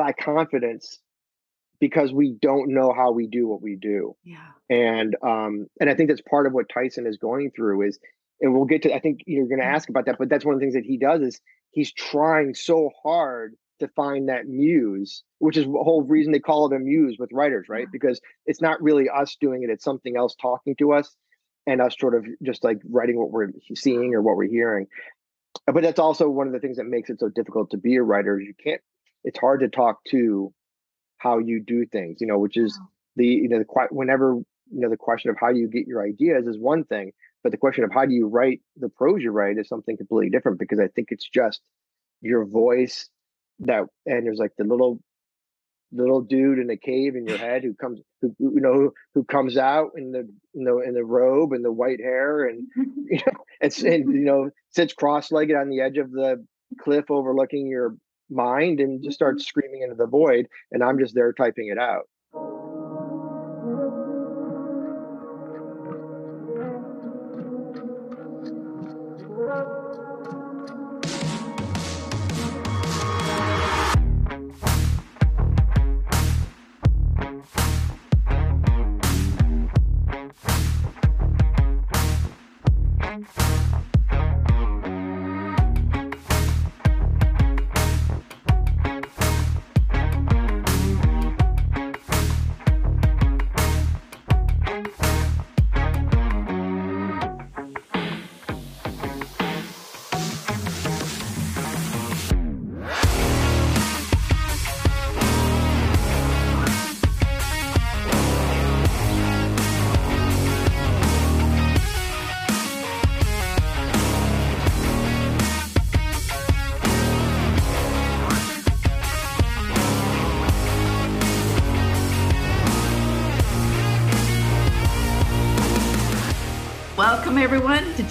lack confidence because we don't know how we do what we do. Yeah. And um and I think that's part of what Tyson is going through is and we'll get to I think you're going to ask about that but that's one of the things that he does is he's trying so hard to find that muse, which is the whole reason they call it a muse with writers, right? Because it's not really us doing it, it's something else talking to us and us sort of just like writing what we're seeing or what we're hearing. But that's also one of the things that makes it so difficult to be a writer. You can't, it's hard to talk to how you do things, you know, which is the, you know, the, whenever, you know, the question of how do you get your ideas is one thing, but the question of how do you write the prose you write is something completely different because I think it's just your voice that and there's like the little little dude in the cave in your head who comes who you know who, who comes out in the you know in the robe and the white hair and you know it's and you know sits cross-legged on the edge of the cliff overlooking your mind and just starts mm-hmm. screaming into the void and i'm just there typing it out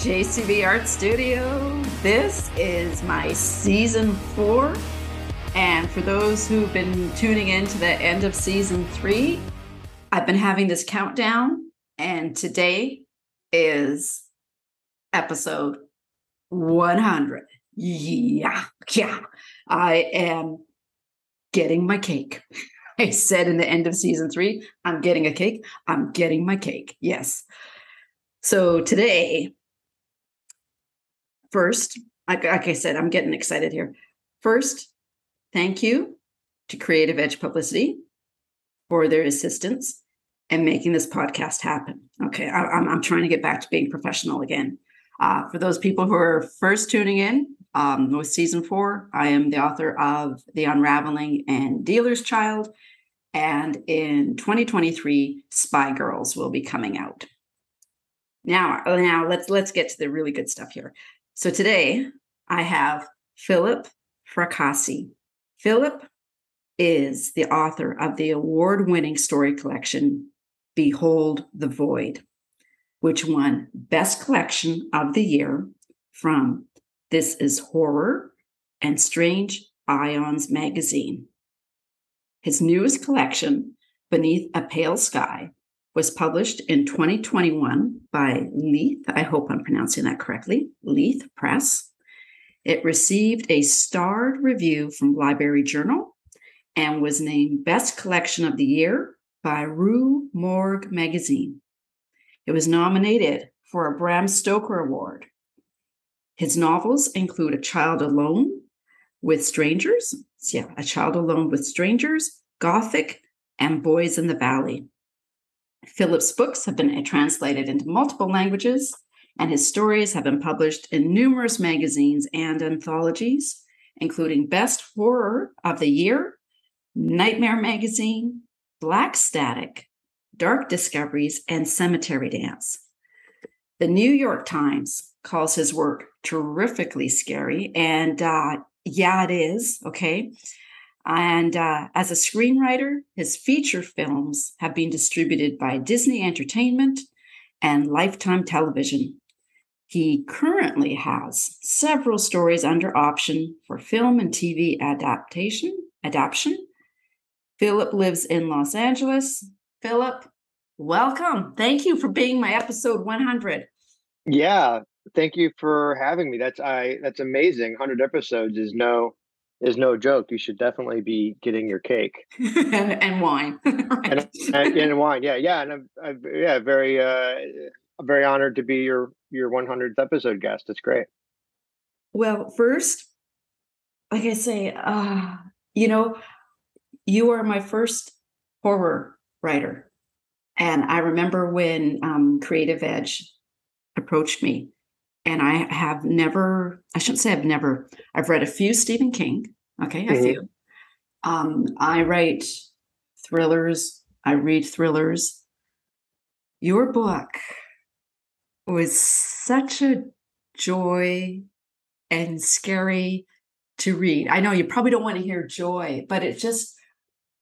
JCB Art Studio. This is my season four. And for those who've been tuning in to the end of season three, I've been having this countdown, and today is episode 100. Yeah, yeah. I am getting my cake. I said in the end of season three, I'm getting a cake. I'm getting my cake. Yes. So today, first, like, like I said, I'm getting excited here. First, thank you to Creative Edge Publicity for their assistance and making this podcast happen. Okay, I, am I'm, I'm trying to get back to being professional again. Uh, for those people who are first tuning in, um, with season four, I am the author of The Unraveling and Dealer's Child. And in 2023, Spy Girls will be coming out. Now, now let's let's get to the really good stuff here. So today I have Philip Fracassi. Philip is the author of the award-winning story collection Behold the Void, which won Best Collection of the Year from This is Horror and Strange Aeons magazine. His newest collection, Beneath a Pale Sky, was published in 2021 by Leith. I hope I'm pronouncing that correctly. Leith Press. It received a starred review from Library Journal and was named Best Collection of the Year by Rue Morgue magazine. It was nominated for a Bram Stoker Award. His novels include A Child Alone with Strangers, yeah, A Child Alone with Strangers, Gothic, and Boys in the Valley. Philip's books have been translated into multiple languages, and his stories have been published in numerous magazines and anthologies, including Best Horror of the Year, Nightmare Magazine, Black Static, Dark Discoveries, and Cemetery Dance. The New York Times calls his work terrifically scary, and uh, yeah, it is, okay? And uh, as a screenwriter, his feature films have been distributed by Disney Entertainment and Lifetime Television. He currently has several stories under option for film and TV adaptation. Adaptation. Philip lives in Los Angeles. Philip, welcome. Thank you for being my episode 100. Yeah, thank you for having me. That's I. That's amazing. 100 episodes is no is no joke. You should definitely be getting your cake and, and, wine, right. and, and, and, wine. Yeah, yeah, and I'm, I'm yeah very uh, very honored to be your your 100th episode guest. It's great. Well, first, like I say, uh, you know, you are my first horror writer, and I remember when um, Creative Edge approached me and I have never, I shouldn't say I've never, I've read a few Stephen King. Okay, a mm-hmm. few. Um, I write thrillers, I read thrillers. Your book was such a joy and scary to read. I know you probably don't want to hear joy, but it just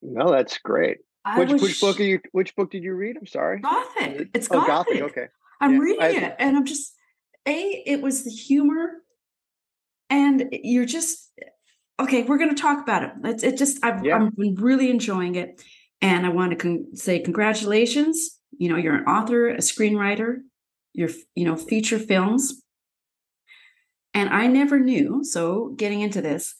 No, that's great. I which which book are you which book did you read? I'm sorry. Gothic. It's oh, Gothic. Gothic. Okay. I'm yeah, reading I, it and I'm just a, it was the humor, and you're just okay. We're going to talk about it. It's it just I've, yeah. I'm really enjoying it, and I want to con- say congratulations. You know, you're an author, a screenwriter. You're you know feature films, and I never knew. So getting into this,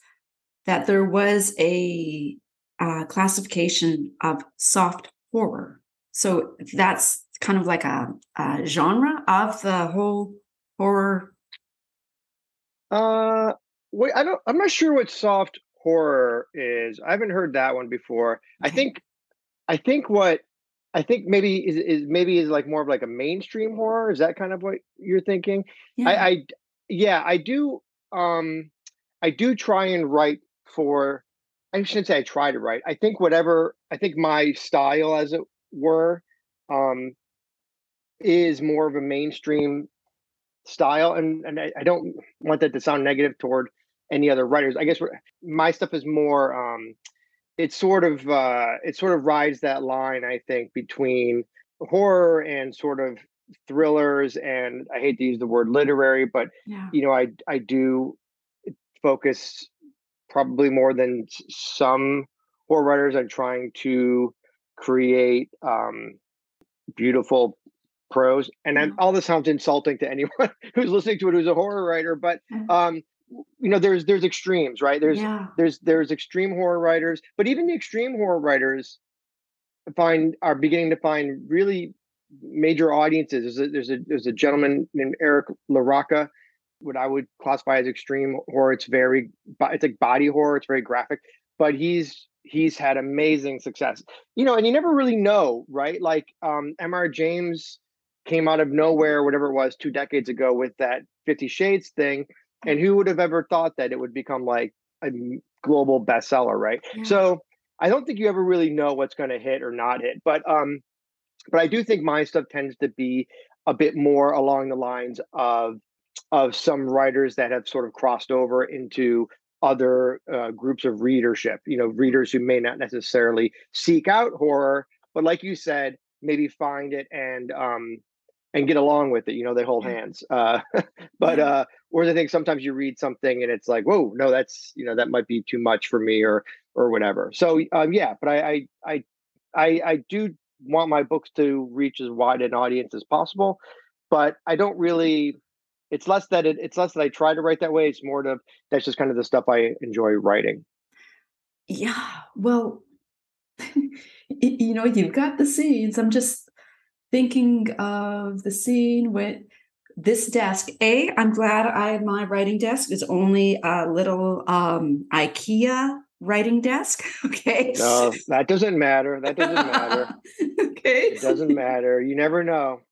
that there was a uh, classification of soft horror. So that's kind of like a, a, genre of the whole horror? Uh, wait, I don't. I'm not sure what soft horror is. I haven't heard that one before. I think, I think what I think maybe is, is maybe is like more of like a mainstream horror. Is that kind of what you're thinking? Yeah. I, I yeah, I do. Um, I do try and write for. I shouldn't say I try to write. I think whatever. I think my style, as it were, um, is more of a mainstream style and and I, I, don't want that to sound negative toward any other writers i guess my stuff is more um it sort of uh it sort of rides that line i think between horror and sort of thrillers and i hate to use the word literary but yeah. you know i i do focus probably more than some horror writers on trying to create um beautiful prose and yeah. all this sounds insulting to anyone who's listening to it who's a horror writer but um you know there's there's extremes right? There's yeah. there's there's extreme horror writers but even the extreme horror writers find are beginning to find really major audiences. There's a there's a, there's a gentleman named eric larocca what i would classify as extreme horror. It's very it's like body horror it's very graphic but he's he's had amazing success. You know and you never really know right? Like um mr james came out of nowhere, whatever it was, two decades ago with that Fifty Shades thing. And who would have ever thought that it would become like a global bestseller, right? Yeah. So I don't think you ever really know what's going to hit or not hit. But um, but I do think my stuff tends to be a bit more along the lines of of some writers that have sort of crossed over into other uh, groups of readership. You know, readers who may not necessarily seek out horror, but like you said, maybe find it and um, and get along with it. You know, they hold hands. Uh, but uh, whereas I think sometimes you read something and it's like, whoa, no, that's you know that might be too much for me or or whatever. So um, yeah, but I, I I I I do want my books to reach as wide an audience as possible, but I don't really. It's less that it, it's less that I try to write that way. It's more to that's just kind of the stuff I enjoy writing. Yeah, well, you know, you've got the scenes. I'm just thinking of the scene with this desk. A, I'm glad I my writing desk is only a little um IKEA writing desk. Okay. No, that doesn't matter. That doesn't matter. okay. It doesn't matter. You never know.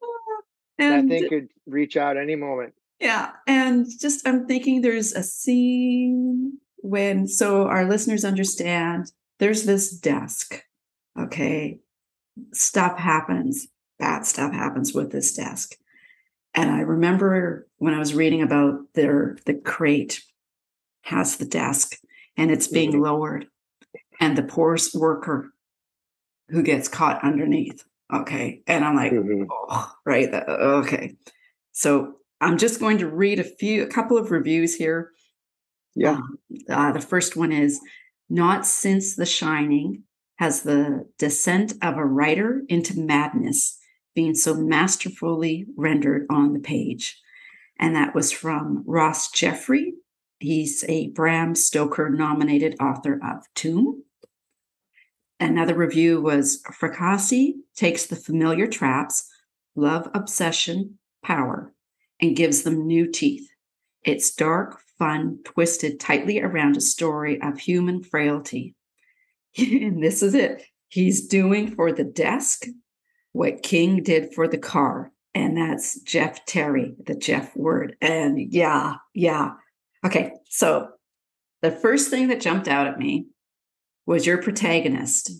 And that thing could reach out any moment. Yeah. And just I'm thinking there's a scene when so our listeners understand there's this desk. Okay. Stuff happens bad stuff happens with this desk. And I remember when I was reading about their the crate has the desk and it's being mm-hmm. lowered, and the poorest worker who gets caught underneath. Okay. And I'm like, mm-hmm. oh, right. Okay. So I'm just going to read a few, a couple of reviews here. Yeah. Um, uh, the first one is not since The Shining has the descent of a writer into madness being so masterfully rendered on the page. And that was from Ross Jeffery He's a Bram Stoker nominated author of Tome. Another review was Fracassi takes the familiar traps, love, obsession, power, and gives them new teeth. It's dark, fun, twisted tightly around a story of human frailty. and this is it. He's doing for the desk what King did for the car. And that's Jeff Terry, the Jeff word. And yeah, yeah. Okay. So the first thing that jumped out at me was your protagonist.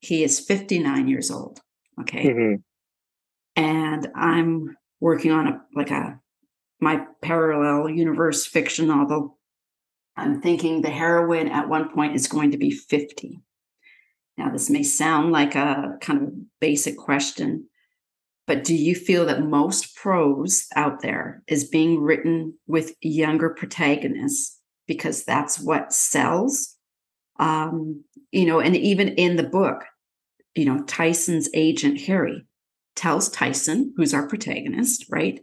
He is 59 years old. Okay. Mm-hmm. And I'm working on a like a my parallel universe fiction novel. I'm thinking the heroine at one point is going to be 50. Now, this may sound like a kind of basic question, but do you feel that most prose out there is being written with younger protagonists because that's what sells? Um, you know, and even in the book, you know, Tyson's agent, Harry, tells Tyson, who's our protagonist, right?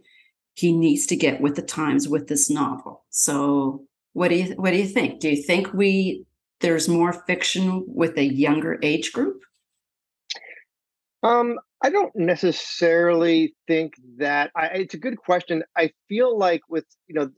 He needs to get with the times with this novel. So what do you what do you think? Do you think we there's more fiction with a younger age group? Um, I don't necessarily think that. I, it's a good question. I feel like with you know,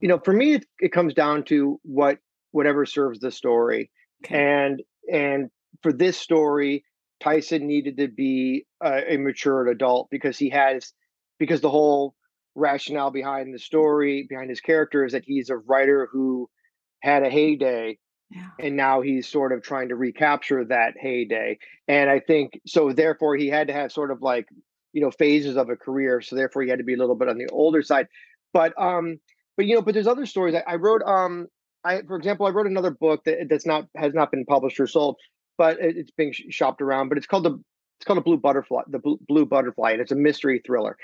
you know, for me, it, it comes down to what whatever serves the story, okay. and and for this story, Tyson needed to be a, a matured adult because he has because the whole rationale behind the story behind his character is that he's a writer who had a heyday yeah. And now he's sort of trying to recapture that heyday. And I think so, therefore, he had to have sort of like, you know, phases of a career. So therefore, he had to be a little bit on the older side. But, um, but you know, but there's other stories. I, I wrote, um, I, for example, I wrote another book that that's not has not been published or sold, but it, it's being shopped around. But it's called the it's called a blue butterfly, the blue, blue butterfly, and it's a mystery thriller.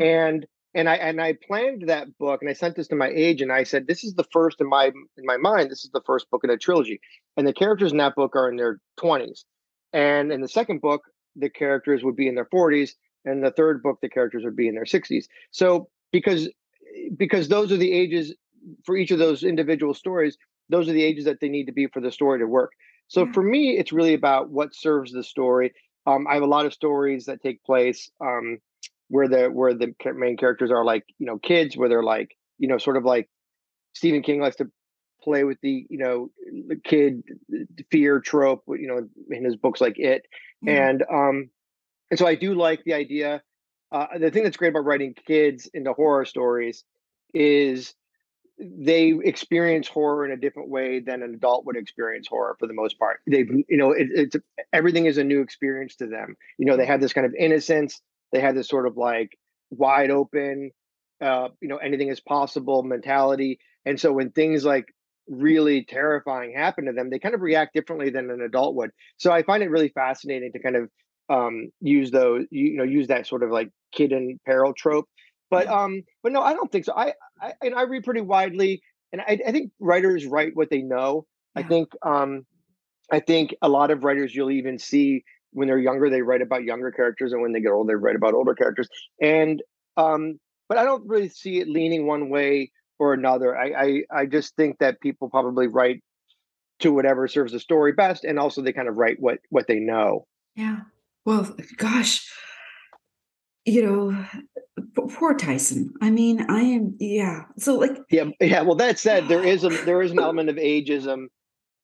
And and I and I planned that book and I sent this to my agent. I said, "This is the first in my in my mind. This is the first book in a trilogy, and the characters in that book are in their twenties, and in the second book, the characters would be in their forties, and the third book, the characters would be in their sixties. So because because those are the ages for each of those individual stories, those are the ages that they need to be for the story to work. So for me, it's really about what serves the story. Um, I have a lot of stories that take place. Um, where the where the main characters are like you know kids where they're like you know sort of like Stephen King likes to play with the you know the kid fear trope you know in his books like it and um and so I do like the idea uh, the thing that's great about writing kids into horror stories is they experience horror in a different way than an adult would experience horror for the most part. They've, you know, it, it's everything is a new experience to them. You know, they have this kind of innocence they had this sort of like wide open, uh, you know, anything is possible mentality. And so when things like really terrifying happen to them, they kind of react differently than an adult would. So I find it really fascinating to kind of um, use those, you know, use that sort of like kid in peril trope. But um, but no, I don't think so. I I and I read pretty widely, and I, I think writers write what they know. Yeah. I think um, I think a lot of writers you'll even see when they're younger, they write about younger characters, and when they get old, they write about older characters. And um, but I don't really see it leaning one way or another. I, I I just think that people probably write to whatever serves the story best, and also they kind of write what what they know. Yeah. Well, gosh, you know, poor Tyson. I mean, I am. Yeah. So like. Yeah. Yeah. Well, that said, there is a there is an element of ageism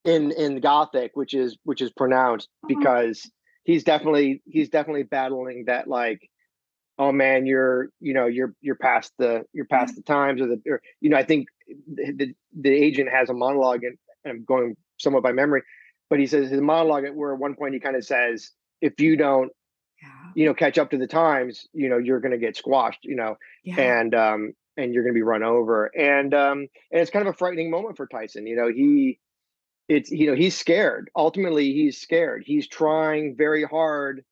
in in Gothic, which is which is pronounced uh-huh. because he's definitely he's definitely battling that like oh man you're you know you're you're past the you're past the times or the or, you know i think the the agent has a monologue and, and i'm going somewhat by memory but he says his monologue where at one point he kind of says if you don't yeah. you know catch up to the times you know you're going to get squashed you know yeah. and um and you're going to be run over and um and it's kind of a frightening moment for tyson you know he it's you know he's scared. Ultimately he's scared. He's trying very hard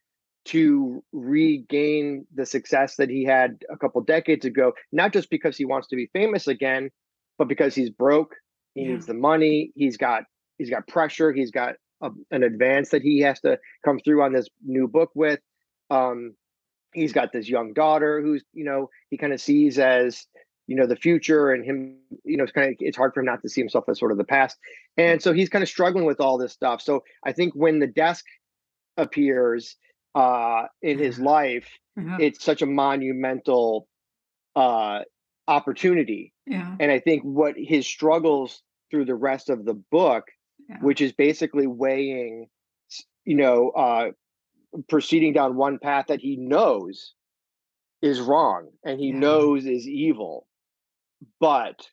to regain the success that he had a couple decades ago not just because he wants to be famous again but because he's broke he yeah. needs the money he's got he's got pressure he's got a, an advance that he has to come through on this new book with. Um he's got this young daughter who's you know he kind of sees as you know the future and him you know it's kind of it's hard for him not to see himself as sort of the past and so he's kind of struggling with all this stuff so i think when the desk appears uh in his life Uh-huh. it's such a monumental uh opportunity yeah. and i think what his struggles through the rest of the book Yeah. which is basically weighing you know uh proceeding down one path that he knows is wrong and he Yeah. knows is evil but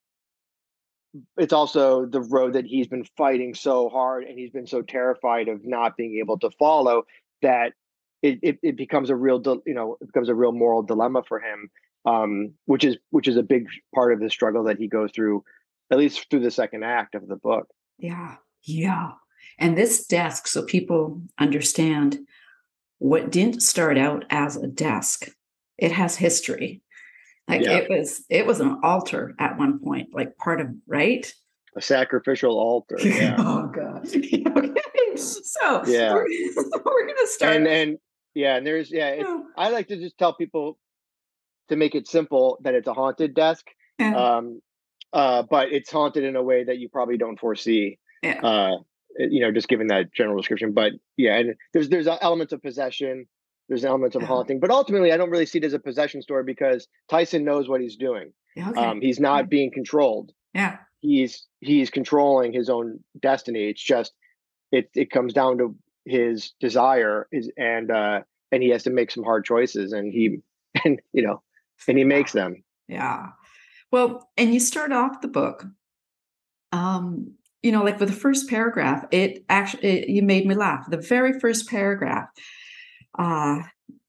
it's also the road that he's been fighting so hard and he's been so terrified of not being able to follow that it, it, it becomes a real you know it becomes a real moral dilemma for him um which is which is a big part of the struggle that he goes through at least through the second act of the book Yeah. Yeah. And this desk, so people understand what didn't start out as a desk, it has history. Like Yeah. it was, it was an altar at one point, like part of right. a sacrificial altar yeah oh God. okay. So Yeah. we're, we're gonna start. and and yeah and there's yeah it's, i like to just tell people to make it simple that it's a haunted desk Yeah. um uh but it's haunted in a way that you probably don't foresee Yeah. uh you know just given that general description but yeah and there's there's elements of possession there's elements of haunting but ultimately i don't really see it as a possession story because tyson knows what he's doing okay. um he's not Yeah. being controlled yeah. he's he's controlling his own destiny it's just it it comes down to his desire is and uh and he has to make some hard choices and he and you know and he makes them Yeah. Well, and you start off the book, um, you know, like with the first paragraph, it actually it, you made me laugh. The very first paragraph, uh,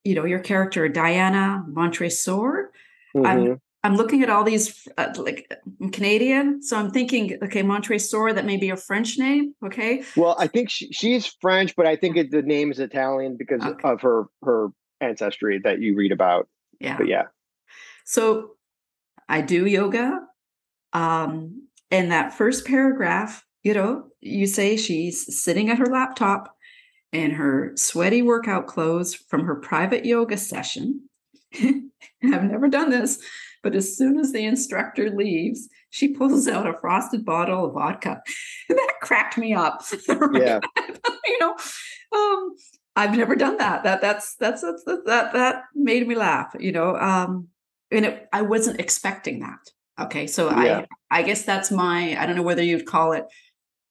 you know, your character Diana Montresor. Mhm. I'm looking at all these uh, like I'm Canadian, so I'm thinking, okay, Montresor, that may be a French name. Okay, well i think she, she's french but i think it, the name is italian because Okay. of her her ancestry that you read about yeah. but yeah So I do yoga. Um, in that first paragraph, you know, you say she's sitting at her laptop in her sweaty workout clothes from her private yoga session. I've never done this, but as soon as the instructor leaves, she pulls out a frosted bottle of vodka. that cracked me up. Yeah. you know, um, I've never done that. That that's that's, that's that that made me laugh. You know, um, and it, I wasn't expecting that. Okay, so Yeah. I I guess that's my I don't know whether you'd call it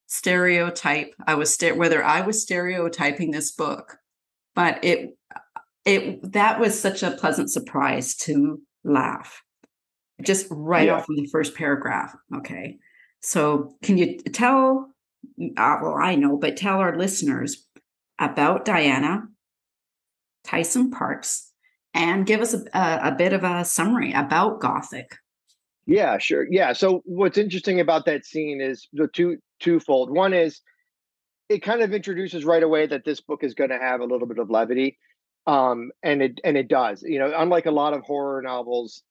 stereotype. I was sta- whether I was stereotyping this book, but it it that was such a pleasant surprise to laugh just right Yeah. off in the first paragraph. Okay, so can you tell? Uh, well, I know, but tell our listeners about Diana Tyson Parks and give us a, a, a bit of a summary about Gothic. Yeah, sure. Yeah. So what's interesting about that scene is the two twofold. One is it kind of introduces right away that this book is going to have a little bit of levity, um, and it and it does. You know, unlike a lot of horror novels,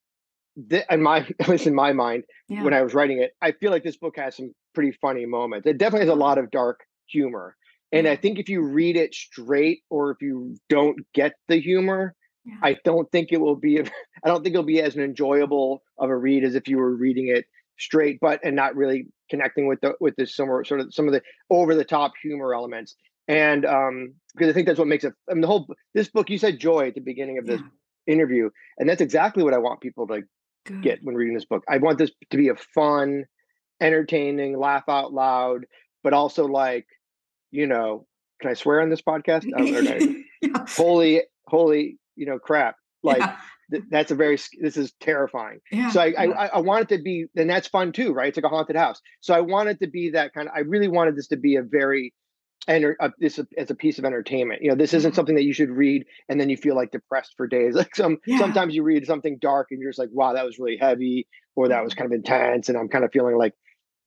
th- in my at least in my mind, Yeah. when I was writing it, I feel like this book has some pretty funny moments. It definitely has a lot of dark humor, and I think if you read it straight or if you don't get the humor, Yeah. I don't think it will be. I don't think it'll be as an enjoyable of a read as if you were reading it straight, but and not really connecting with the with the summer sort of some of the over the top humor elements. And um, because I think that's what makes it. I mean, the whole this book. You said joy at the beginning of this Yeah. interview, and that's exactly what I want people to Good. get when reading this book. I want this to be a fun, entertaining, laugh out loud, but also like, you know, can I swear on this podcast? Oh, yeah. holy, holy, you know, crap! Like yeah. th- that's a very. This is terrifying. Yeah. So I, I, yeah. I I want it to be, and that's fun too, right? It's like a haunted house. So I want it to be that kind of. I really wanted this to be a very, enter uh, this as a piece of entertainment. You know, this isn't Mhm. something that you should read and then you feel like depressed for days. Like some Yeah. sometimes you read something dark and you're just like, wow, that was really heavy, or that was Mhm. kind of intense, and I'm kind of feeling like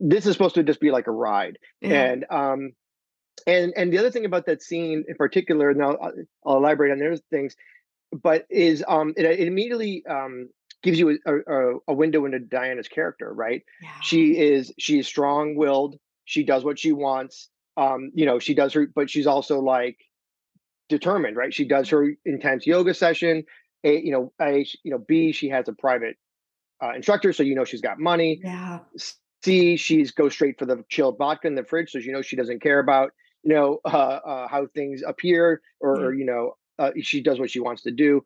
this is supposed to just be like a ride. yeah. And um, and and the other thing about that scene in particular, and I'll, I'll elaborate on those things, but is um, it, it immediately um gives you a, a, a window into Diana's character, right? yeah. She is she is strong willed. She does what she wants. Um, you know, she does her, but she's also like determined, right? She does her intense yoga session. A, you know, a, you know, B, she has a private uh, instructor, so you know she's got money. Yeah. C, she's go straight for the chilled vodka in the fridge, so you know she doesn't care about you know uh, uh, how things appear, or, Yeah. or you know uh, she does what she wants to do.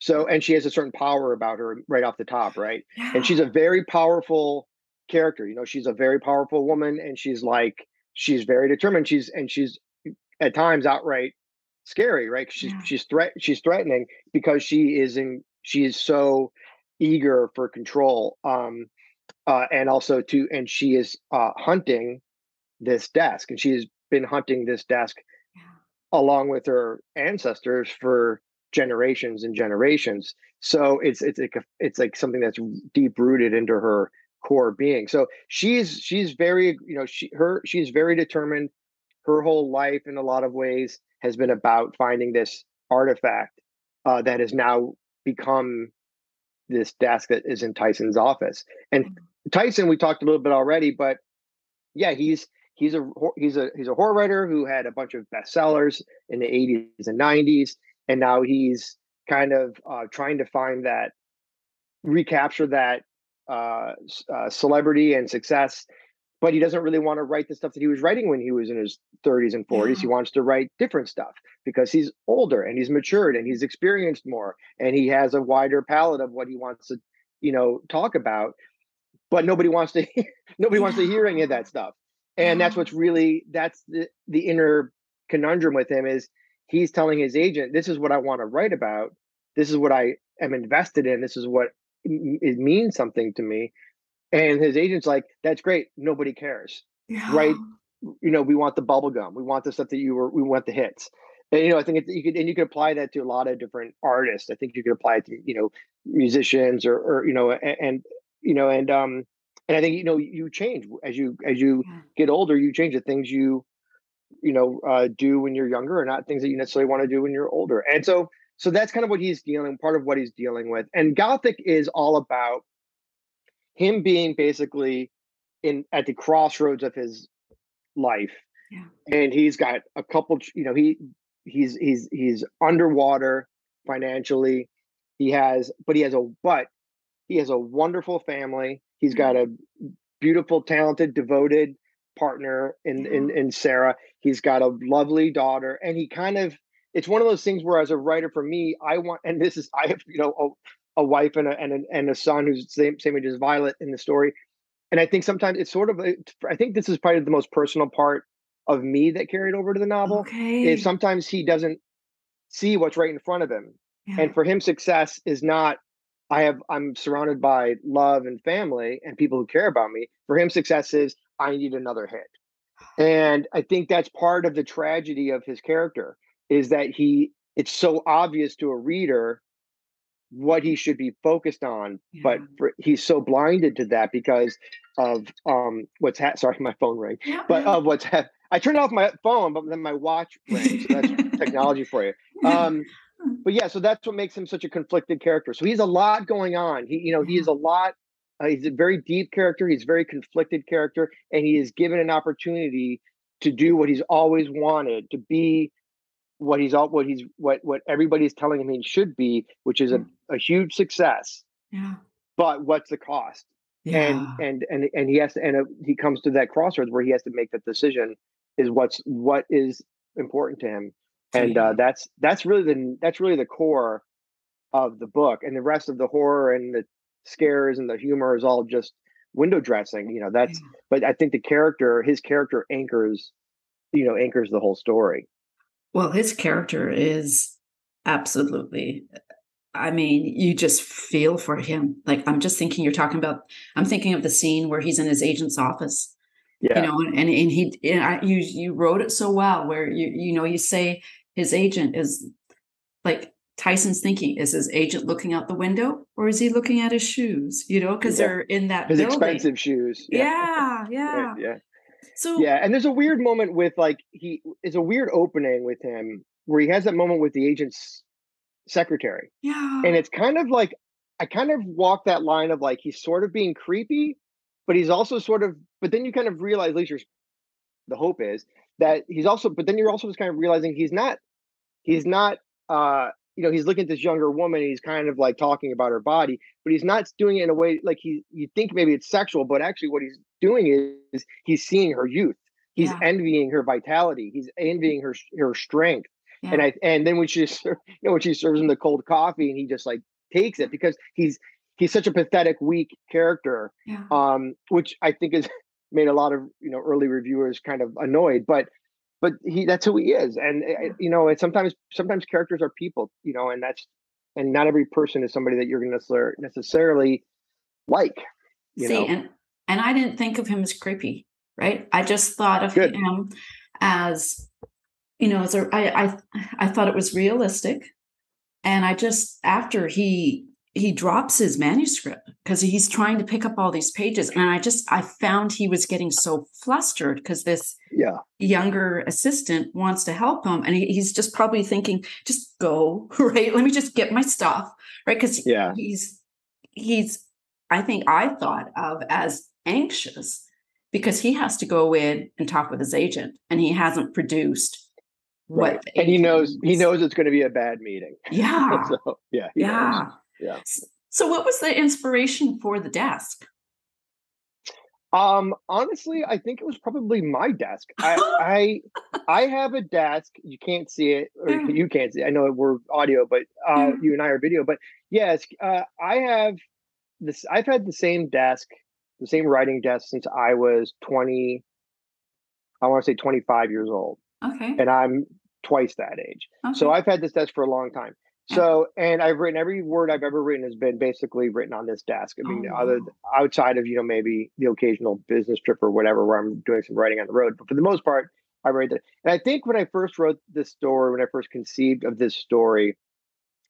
So and she has a certain power about her right off the top, right? yeah. And she's a very powerful character. You know, she's a very powerful woman, and she's like she's very determined. She's and she's at times outright scary, right? She's Yeah. she's threat she's threatening because she is in she is so eager for control. Um uh and also to and she is uh hunting this desk and she has been hunting this desk. Along with her ancestors for generations and generations. So it's it's like it's like something that's deep rooted into her core being. So she's she's very you know she her she's very determined. Her whole life in a lot of ways has been about finding this artifact uh, that has now become this desk that is in Tyson's office. And Tyson, we talked a little bit already, but yeah, he's he's a he's a he's a horror writer who had a bunch of bestsellers in the 80s and 90s, and now he's kind of uh, trying to find that recapture that uh, uh, celebrity and success. But he doesn't really want to write the stuff that he was writing when he was in his 30s and 40s. He wants to write different stuff because he's older and he's matured and he's experienced more and he has a wider palette of what he wants to, you know, talk about. But nobody wants to nobody wants to hear any of that stuff. And that's what's really that's the the inner conundrum with him is he's telling his agent, this is what I want to write about. This is what I am invested in. This is what it means something to me. And his agent's like, that's great. Nobody cares. right? You know, we want the bubble gum. We want the stuff that you were, we want the hits. And, you know, I think it, you could, and you could apply that to a lot of different artists. I think you could apply it to, you know, musicians or, or, you know, and, and, you know, and, um, and I think, you know, you change as you, as you Yeah. get older, you change the things you, you know, uh, do when you're younger, or not things that you necessarily want to do when you're older. And so, so that's kind of what he's dealing, part of what he's dealing with. And Gothic is all about him being basically in at the crossroads of his life, Yeah. and he's got a couple. You know, he he's he's he's underwater financially. He has, but he has a but he has a wonderful family. He's got a beautiful, talented, devoted partner in in mm-hmm. in Sarah. He's got a lovely daughter, and he kind of it's one of those things where, as a writer, for me, I want, and this is I have you know a, a wife and a and a, and a son who's same same age as Violet in the story, and I think sometimes it's sort of I think this is probably the most personal part of me that carried over to the novel Okay. is sometimes he doesn't see what's right in front of him Yeah. and for him success is not i have i'm surrounded by love and family and people who care about me. For him success is i need another hit. And i think that's part of the tragedy of his character is that he it's so obvious to a reader what he should be focused on but for, he's so blinded to that because of um what's ha- sorry my phone rang Yeah, but of what's ha- i turned off my phone but then my watch rang so that's technology for you. Um but yeah so that's what makes him such a conflicted character. So he's a lot going on. He you know he is a lot uh, he's a very deep character he's a very conflicted character and he is given an opportunity to do what he's always wanted to be what he's all what he's what what everybody's telling him he should be which is a, a huge success. Yeah. but what's the cost? Yeah. and and and and he has to and uh, he comes to that crossroads where he has to make that decision is what's what is important to him and uh, that's that's really the that's really the core of the book and the rest of the horror and the scares and the humor is all just window dressing you know that's but i think the character his character anchors you know anchors the whole story Well, his character is absolutely. I mean, you just feel for him. Like I'm just thinking, you're talking about. I'm thinking of the scene where he's in his agent's office. Yeah You know, and and, he, and I, you you wrote it so well. Where you you know you say his agent is like Tyson's thinking is his agent looking out the window or is he looking at his shoes? You know, because Yeah. they're in that his building. expensive shoes Yeah, yeah. yeah yeah So yeah and there's a weird moment with like he is a weird opening with him where he has that moment with the agent's secretary yeah, and it's kind of like i kind of walk that line of like he's sort of being creepy but he's also sort of but then you kind of realize at least you're the hope is that he's also but then you're also just kind of realizing he's not he's not uh you know, he's looking at this younger woman. He's kind of like talking about her body, but he's not doing it in a way like he. You think maybe it's sexual, but actually, what he's doing is he's seeing her youth. He's yeah. envying her vitality. He's envying her her strength. Yeah. And I and then when she you know when she serves him the cold coffee and he just like takes it because he's he's such a pathetic, weak character. Yeah. Um, which I think has made a lot of you know early reviewers kind of annoyed. But but he that's who he is and eh, eh, you know and sometimes sometimes characters are people you know and that's and not every person is somebody that you're going to necessarily like you See, know and and i didn't think of him as creepy right i just thought of Good. him as you know as a I, I i thought it was realistic and i just after he he drops his manuscript because he's trying to pick up all these pages. And i just i found he was getting so flustered because this yeah. younger assistant wants to help him. And he, he's just probably thinking just go right? Let me just get my stuff right? Because yeah. he's he's i think i thought of as anxious because he has to go in and talk with his agent and he hasn't produced right. what and he knows he knows it's going to be a bad meeting. Yeah. So, yeah yeah knows. Yeah. So what was the inspiration for the desk? Um, honestly, I think it was probably my desk. I I I have a desk. You can't see it, or you can't see. It. I know we're audio, but uh, you and I are video. But yes, uh, I have this. I've had the same desk, the same writing desk since I was twenty. I want to say twenty five years old. Okay. And I'm twice that age. Okay. So I've had this desk for a long time. So, and I've written every word I've ever written has been basically written on this desk. I mean, oh, other outside of you know maybe the occasional business trip or whatever where I'm doing some writing on the road, but for the most part, I write that. And I think when I first wrote this story, when I first conceived of this story,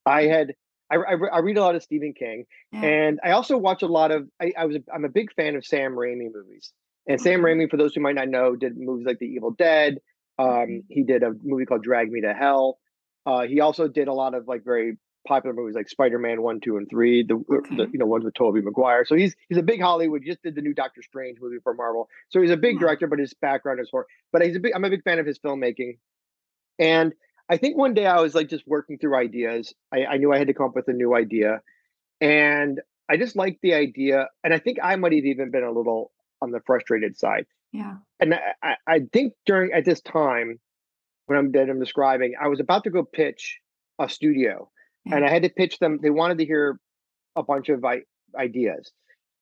I had I, I, I read a lot of Stephen King, yeah. and I also watch a lot of. I, I was a, I'm a big fan of Sam Raimi movies, and Sam Raimi, for those who might not know, did movies like The Evil Dead. Um, mm-hmm. he did a movie called Drag Me to Hell. Uh, he also did a lot of like very popular movies like Spider-Man one, two, and three. The, okay. the you know ones with Tobey Maguire. So he's he's a big Hollywood. Just did the new Doctor Strange movie for Marvel. So he's a big director, but his background is horror. But he's a big. I'm a big fan of his filmmaking. And I think one day I was like just working through ideas. I, I knew I had to come up with a new idea, and I just liked the idea. And I think I might have even been a little on the frustrated side. Yeah. And I, I think during at this time, when I'm that I'm describing, I was about to go pitch a studio, mm-hmm. and I had to pitch them. They wanted to hear a bunch of I- ideas,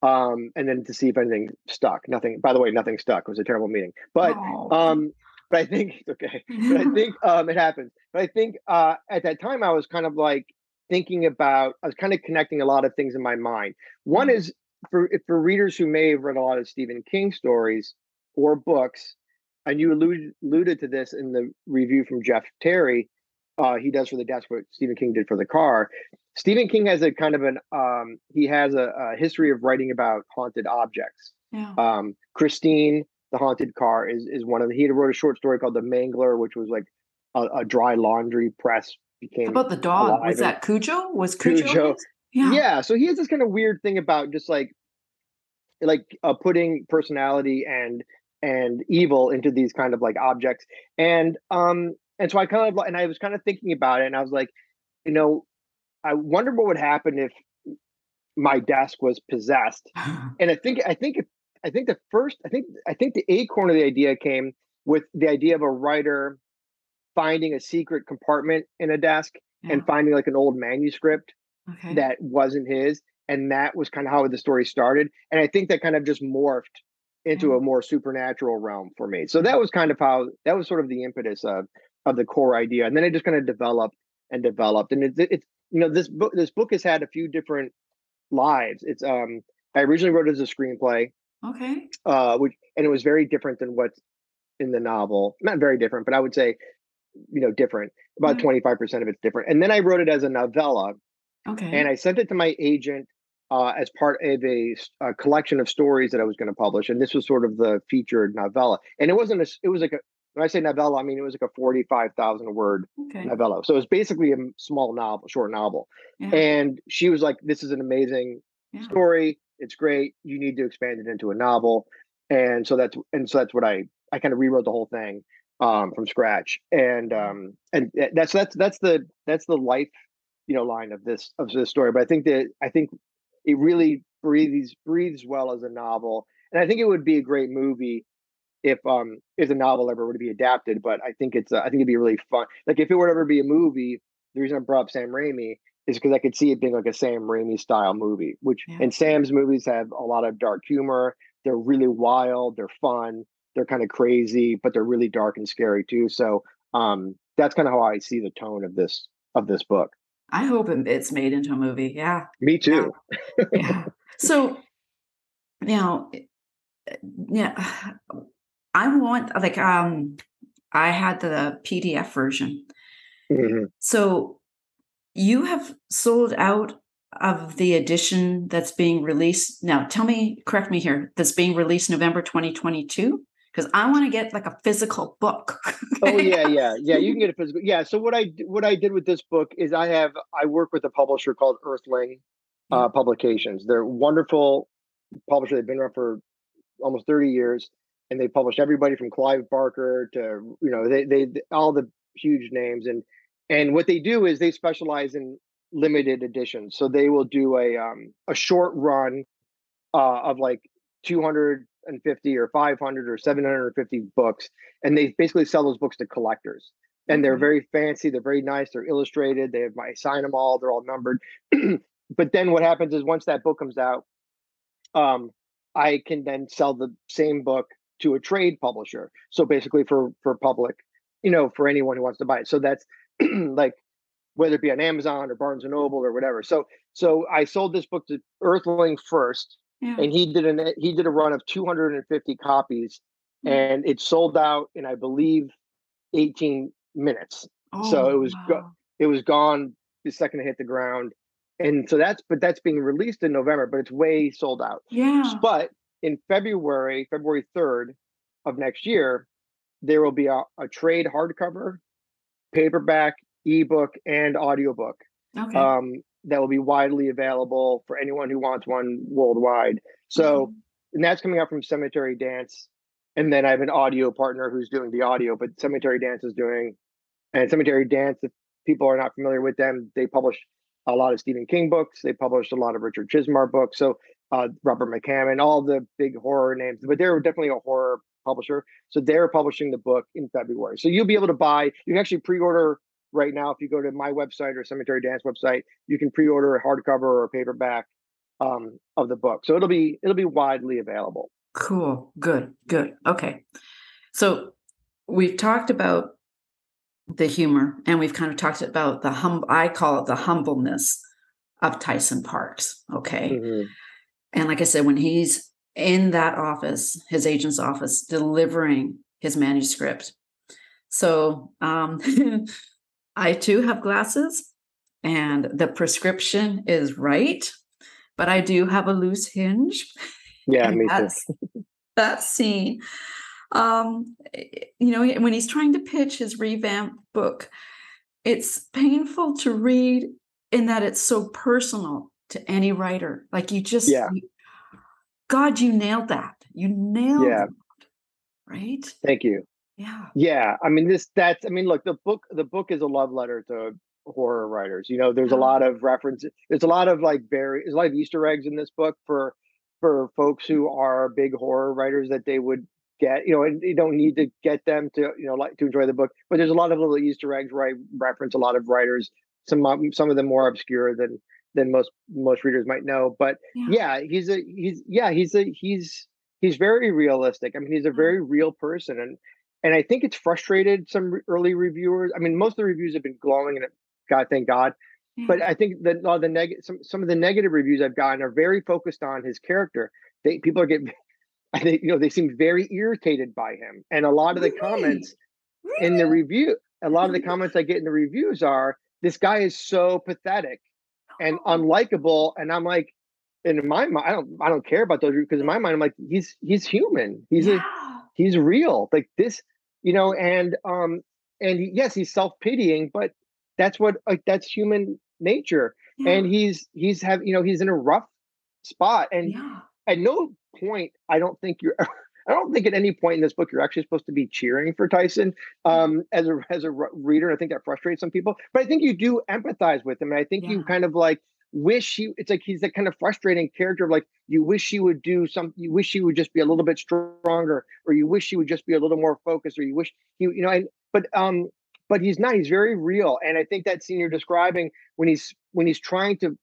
um, and then to see if anything stuck. Nothing. By the way, nothing stuck. It was a terrible meeting, but oh. um, but I think it's okay. but I think um, it happens. But I think uh, at that time I was kind of like thinking about. I was kind of connecting a lot of things in my mind. One mm-hmm. is for for readers who may have read a lot of Stephen King stories or books and you alluded, alluded to this in the review from Jeff Terry. Uh, he does for the desk what Stephen King did for the car. Stephen King has a kind of an um, he has a, a, history of writing about haunted objects. Yeah. Um, Christine, the haunted car, is is one of the. He wrote a short story called The Mangler, which was like a, a dry laundry press. Became How about the dog. Was that Cujo? Was Cujo? Cujo. Yeah. yeah. So he has this kind of weird thing about just like like uh, putting personality and and evil into these kind of like objects and um and so i kind of and i was kind of thinking about it and i was like you know i wonder what would happen if my desk was possessed and i think i think i think the first i think i think the acorn of the idea came with the idea of a writer finding a secret compartment in a desk yeah. and finding like an old manuscript okay. that wasn't his and that was kind of how the story started and i think that kind of just morphed into a more supernatural realm for me. So that was kind of how that was sort of the impetus of of the core idea, and then it just kind of developed and developed. And it's it's you know this book this book has had a few different lives. It's um I originally wrote it as a screenplay. Okay. Uh, which and it was very different than what's in the novel. Not very different, but I would say you know different. About twenty five percent of it's different. And then I wrote it as a novella. Okay. And I sent it to my agent uh, as part of a, a, collection of stories that I was going to publish, and this was sort of the featured novella. And it wasn't a, it was like a when I say novella, I mean it was like a forty-five thousand word okay. novella. So it was basically a small novel, short novel. Yeah. And she was like, "This is an amazing yeah. story. It's great. You need to expand it into a novel." And so that's and so that's what I I kind of rewrote the whole thing um, from scratch. And um, and that's that's that's the that's the life you know line of this of this story. But I think that I think it really breathes breathes well as a novel, and I think it would be a great movie if um if the novel ever were to be adapted. But I think it's uh, I think it'd be really fun. Like if it were to ever be a movie, the reason I brought up Sam Raimi is because I could see it being like a Sam Raimi style movie. Which yeah. and Sam's movies have a lot of dark humor. They're really wild. They're fun. They're kind of crazy, but they're really dark and scary too. So um that's kind of how I see the tone of this of this book. I hope it's made into a movie. Yeah. Me too. Yeah. yeah. So now, yeah, I want like um, I had the PDF version. Mm-hmm. So you have sold out of the edition that's being released now. Tell me, correct me here. That's being released November 2022 because I want to get like a physical book. oh yeah, yeah, yeah. You can get a physical. Yeah. So what I what I did with this book is I have I work with a publisher called Earthling uh, Publications. They're wonderful publisher. They've been around for almost thirty years, and they publish everybody from Clive Barker to you know they they all the huge names and and what they do is they specialize in limited editions. So they will do a um a short run uh, of like 200 250 or 500 or 750 books and they basically sell those books to collectors. And they're very fancy they're very nice they're illustrated they have my sign them all they're all numbered. But then what happens is once that book comes out um, i can then sell the same book to a trade publisher. So basically for for public you know for anyone who wants to buy it. So that's like whether it be on amazon or barnes and noble or whatever. So so i sold this book to earthling first yeah. and he did an he did a run of 250 copies mm-hmm. and it sold out in i believe 18 minutes oh, so it was wow. go, it was gone the second it hit the ground and so that's but that's being released in november but it's way sold out yeah but in february february 3rd of next year there will be a, a trade hardcover paperback ebook and audiobook okay. um, that will be widely available for anyone who wants one worldwide. So, mm-hmm. and that's coming out from Cemetery Dance. And then I have an audio partner who's doing the audio, but Cemetery Dance is doing, and Cemetery Dance, if people are not familiar with them, they publish a lot of Stephen King books. They published a lot of Richard Chizmar books. So, uh, Robert McCammon, all the big horror names, but they're definitely a horror publisher. So they're publishing the book in February. So you'll be able to buy, you can actually pre order right now, if you go to my website or Cemetery Dance website, you can pre-order a hardcover or a paperback um, of the book. So it'll be it'll be widely available. Cool. Good. Good. Okay. So we've talked about the humor and we've kind of talked about the hum I call it the humbleness of Tyson Parks. Okay. Mm-hmm. And like I said, when he's in that office, his agent's office, delivering his manuscript. So um I too have glasses and the prescription is right, but I do have a loose hinge. Yeah, me that's, too. that scene. Um, you know, when he's trying to pitch his revamped book, it's painful to read in that it's so personal to any writer. Like you just, yeah. You, God, you nailed that. You nailed yeah. it. Right. Thank you. Yeah. Yeah. I mean, this, that's, I mean, look, the book, the book is a love letter to horror writers. You know, there's a lot of references. There's a lot of like very, there's a lot of Easter eggs in this book for, for folks who are big horror writers that they would get, you know, and you don't need to get them to, you know, like to enjoy the book, but there's a lot of little Easter eggs where I reference a lot of writers, some, some of them more obscure than, than most, most readers might know. But yeah, yeah he's a, he's, yeah, he's a, he's, he's very realistic. I mean, he's a very real person. And, and I think it's frustrated some early reviewers. I mean, most of the reviews have been glowing, and God, thank God. But I think that all the negative, some some of the negative reviews I've gotten are very focused on his character. They people are getting, I think you know, they seem very irritated by him, and a lot of the really? comments really? in the review, a lot of the comments I get in the reviews are, "This guy is so pathetic and oh. unlikable," and I'm like, in my mind, I don't I don't care about those because in my mind, I'm like, he's he's human, he's yeah. a he's real, like this you know, and um, and yes, he's self pitying, but that's what like that's human nature. Yeah. And he's he's have you know he's in a rough spot, and yeah. at no point I don't think you're. I don't think at any point in this book you're actually supposed to be cheering for Tyson um, as a as a reader. I think that frustrates some people, but I think you do empathize with him. And I think yeah. you kind of like wish he. It's like he's that kind of frustrating character of like you wish he would do some. You wish he would just be a little bit stronger, or you wish he would just be a little more focused, or you wish he, you know. And but um, but he's not. He's very real, and I think that scene you're describing when he's when he's trying to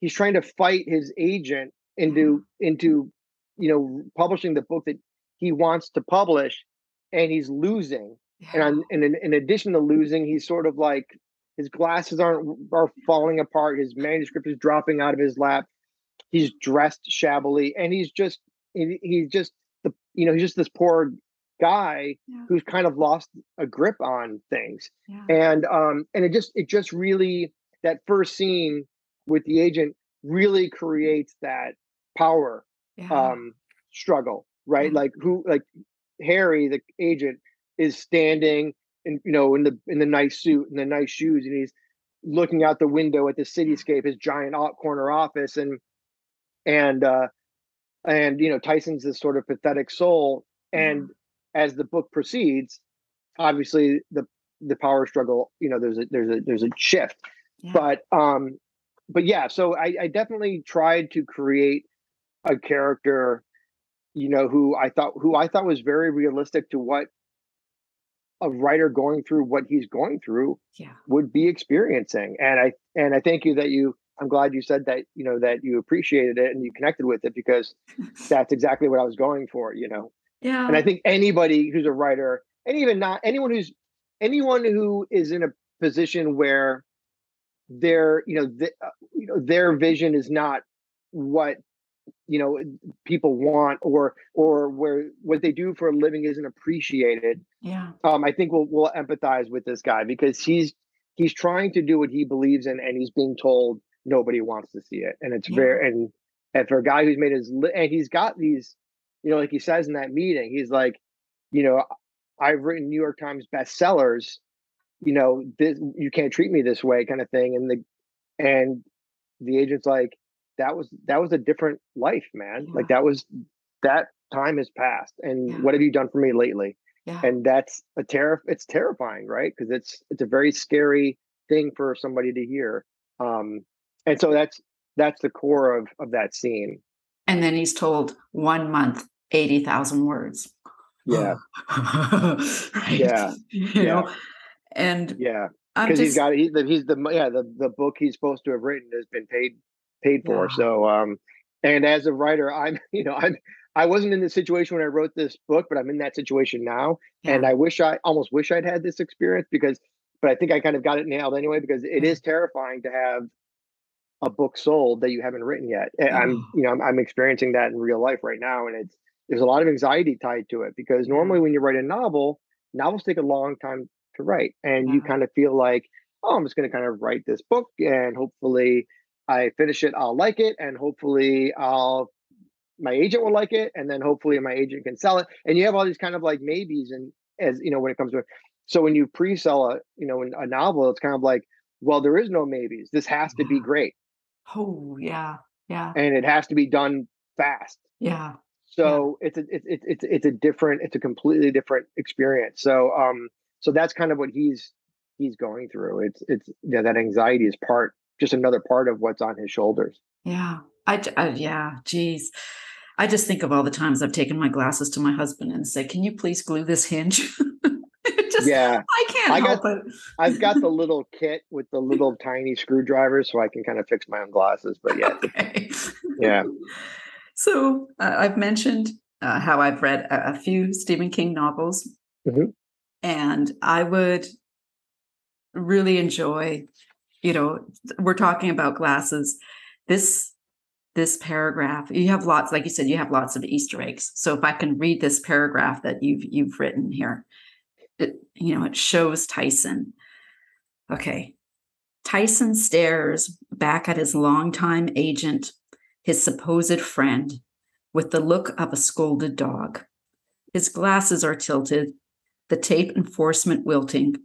he's trying to fight his agent into mm-hmm. into you know publishing the book that he wants to publish and he's losing yeah. and, on, and in, in addition to losing he's sort of like his glasses aren't are falling apart his manuscript is dropping out of his lap he's dressed shabbily and he's just he, he's just the you know he's just this poor guy yeah. who's kind of lost a grip on things yeah. and um and it just it just really that first scene with the agent really creates that power yeah. um struggle right like who like harry the agent is standing in you know in the in the nice suit and the nice shoes and he's looking out the window at the cityscape his giant corner office and and uh and you know tyson's this sort of pathetic soul and as the book proceeds obviously the the power struggle you know there's a there's a there's a shift yeah. but um but yeah so I, I definitely tried to create a character you know who i thought who i thought was very realistic to what a writer going through what he's going through yeah. would be experiencing and i and i thank you that you i'm glad you said that you know that you appreciated it and you connected with it because that's exactly what i was going for you know yeah and i think anybody who's a writer and even not anyone who's anyone who is in a position where their you know the, uh, you know their vision is not what you know people want or or where what they do for a living isn't appreciated yeah. um i think we'll we'll empathize with this guy because he's he's trying to do what he believes in and he's being told nobody wants to see it. And it's yeah. very and and for a guy who's made his li- and he's got these you know like he says in that meeting he's like you know i've written new york times bestsellers you know this you can't treat me this way kind of thing. And the and the agent's like that was that was a different life, man. Yeah. Like that was that time has passed. And yeah. what have you done for me lately? Yeah. And that's a terror it's terrifying, right? Because it's it's a very scary thing for somebody to hear. Um and so that's that's the core of of that scene. And then he's told one month, 80,000 words. Yeah. right. Yeah. You yeah. know, and yeah, because he's got he, he's the yeah the the book he's supposed to have written has been paid paid for. Yeah. So, um, and as a writer, I'm, you know, I'm, I wasn't in the situation when I wrote this book, but I'm in that situation now. Yeah. And I wish I almost wish I'd had this experience because, but I think I kind of got it nailed anyway, because it mm. is terrifying to have a book sold that you haven't written yet. And I'm, mm. you know, I'm, I'm experiencing that in real life right now. And it's, there's a lot of anxiety tied to it because mm. normally when you write a novel, novels take a long time to write and you kind of feel like, oh, I'm just going to kind of write this book and hopefully I finish it, I'll like it, and hopefully I'll my agent will like it, and then hopefully my agent can sell it. And you have all these kind of like maybes, and as you know, when it comes to it. So when you pre-sell a you know a novel, it's kind of like, well, there is no maybes. This has to be great. Oh yeah, yeah. And it has to be done fast. Yeah. So yeah. it's a it's it's it's it's a different, it's a completely different experience. So um, so that's kind of what he's he's going through. It's it's yeah, that anxiety is part just another part of what's on his shoulders. Yeah. I, I yeah, geez. I just think of all the times I've taken my glasses to my husband and say, "Can you please glue this hinge?" just, yeah, I can't I got, it. I've got the little kit with the little tiny screwdrivers, so I can kind of fix my own glasses. But yeah, okay. yeah. So uh, I've mentioned uh, how I've read a, a, few Stephen King novels, mm-hmm. and I would really enjoy you know we're talking about glasses. This this paragraph you have lots like you said you have lots of easter eggs. So if i can read this paragraph that you've you've written here it you know it shows tyson. Okay. Tyson stares back at his longtime agent his supposed friend with the look of a scolded dog. His glasses are tilted the tape enforcement wilting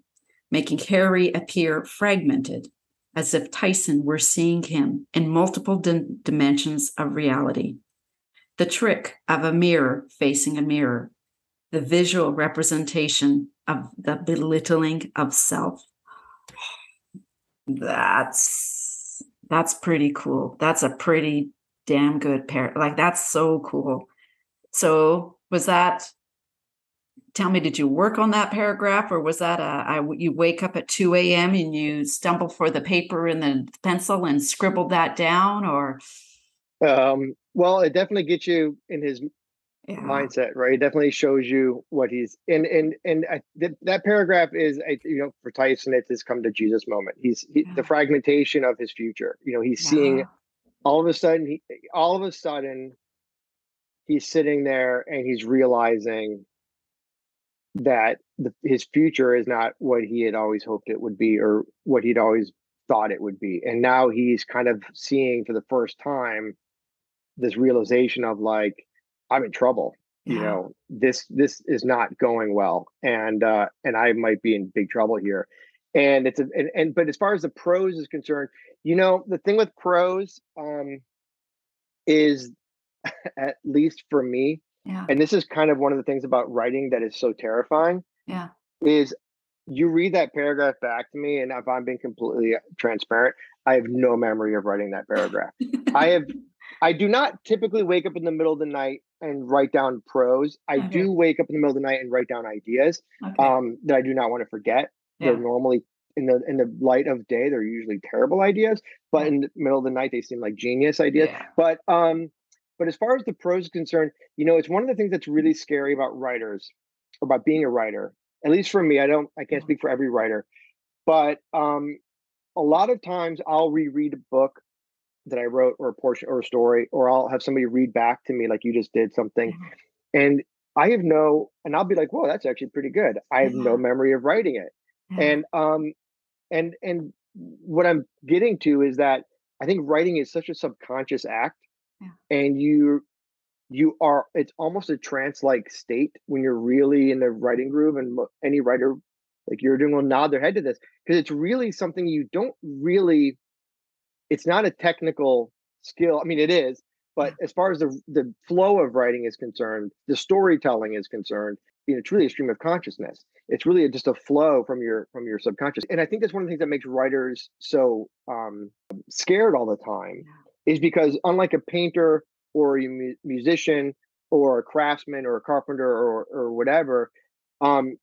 making harry appear fragmented as if Tyson were seeing him in multiple di- dimensions of reality. the trick of a mirror facing a mirror, the visual representation of the belittling of self. That's that's pretty cool. That's a pretty damn good pair. Like that's so cool. So was that tell me, did you work on that paragraph or was that a, I, you wake up at 2 a.m. and you stumble for the paper and the pencil and scribbled that down or? Um, well, it definitely gets you in his yeah. mindset, right? It definitely shows you what he's and and and I, th- that paragraph is, you know, for Tyson, it's his come to Jesus moment. He's he, yeah. the fragmentation of his future. You know, he's yeah. seeing all of a sudden, he all of a sudden, he's sitting there and he's realizing that the, his future is not what he had always hoped it would be or what he'd always thought it would be. And now he's kind of seeing for the first time this realization of like i'm in trouble yeah. you know? This this is not going well and uh and i might be in big trouble here. And it's a and, and but as far as the prose is concerned you know the thing with prose um is at least for me yeah. And this is kind of one of the things about writing that is so terrifying. Yeah. Is you read that paragraph back to me, and if I'm being completely transparent, I have no memory of writing that paragraph. I have, I do not typically wake up in the middle of the night and write down prose. I okay. do wake up in the middle of the night and write down ideas okay. um, that I do not want to forget. Yeah. They're normally in the in the light of day, they're usually terrible ideas, but in the middle of the night, they seem like genius ideas. Yeah. But um, but as far as the prose is concerned, you know, it's one of the things that's really scary about writers, about being a writer. At least for me, I don't, I can't speak for every writer, but um, a lot of times I'll reread a book that I wrote, or a portion, or a story, or I'll have somebody read back to me, like you just did something, mm-hmm. and I have no, and I'll be like, "Whoa, that's actually pretty good." I have no memory of writing it, and um, and and what I'm getting to is that I think writing is such a subconscious act and you you are it's almost a trance like state when you're really in the writing groove and any writer like you're doing will nod their head to this because it's really something you don't really it's not a technical skill i mean it is but as far as the the flow of writing is concerned the storytelling is concerned you know, it's really a stream of consciousness. It's really just a flow from your from your subconscious and i think that's one of the things that makes writers so um scared all the time is because unlike a painter or a mu- musician or a craftsman or a carpenter or or whatever, um,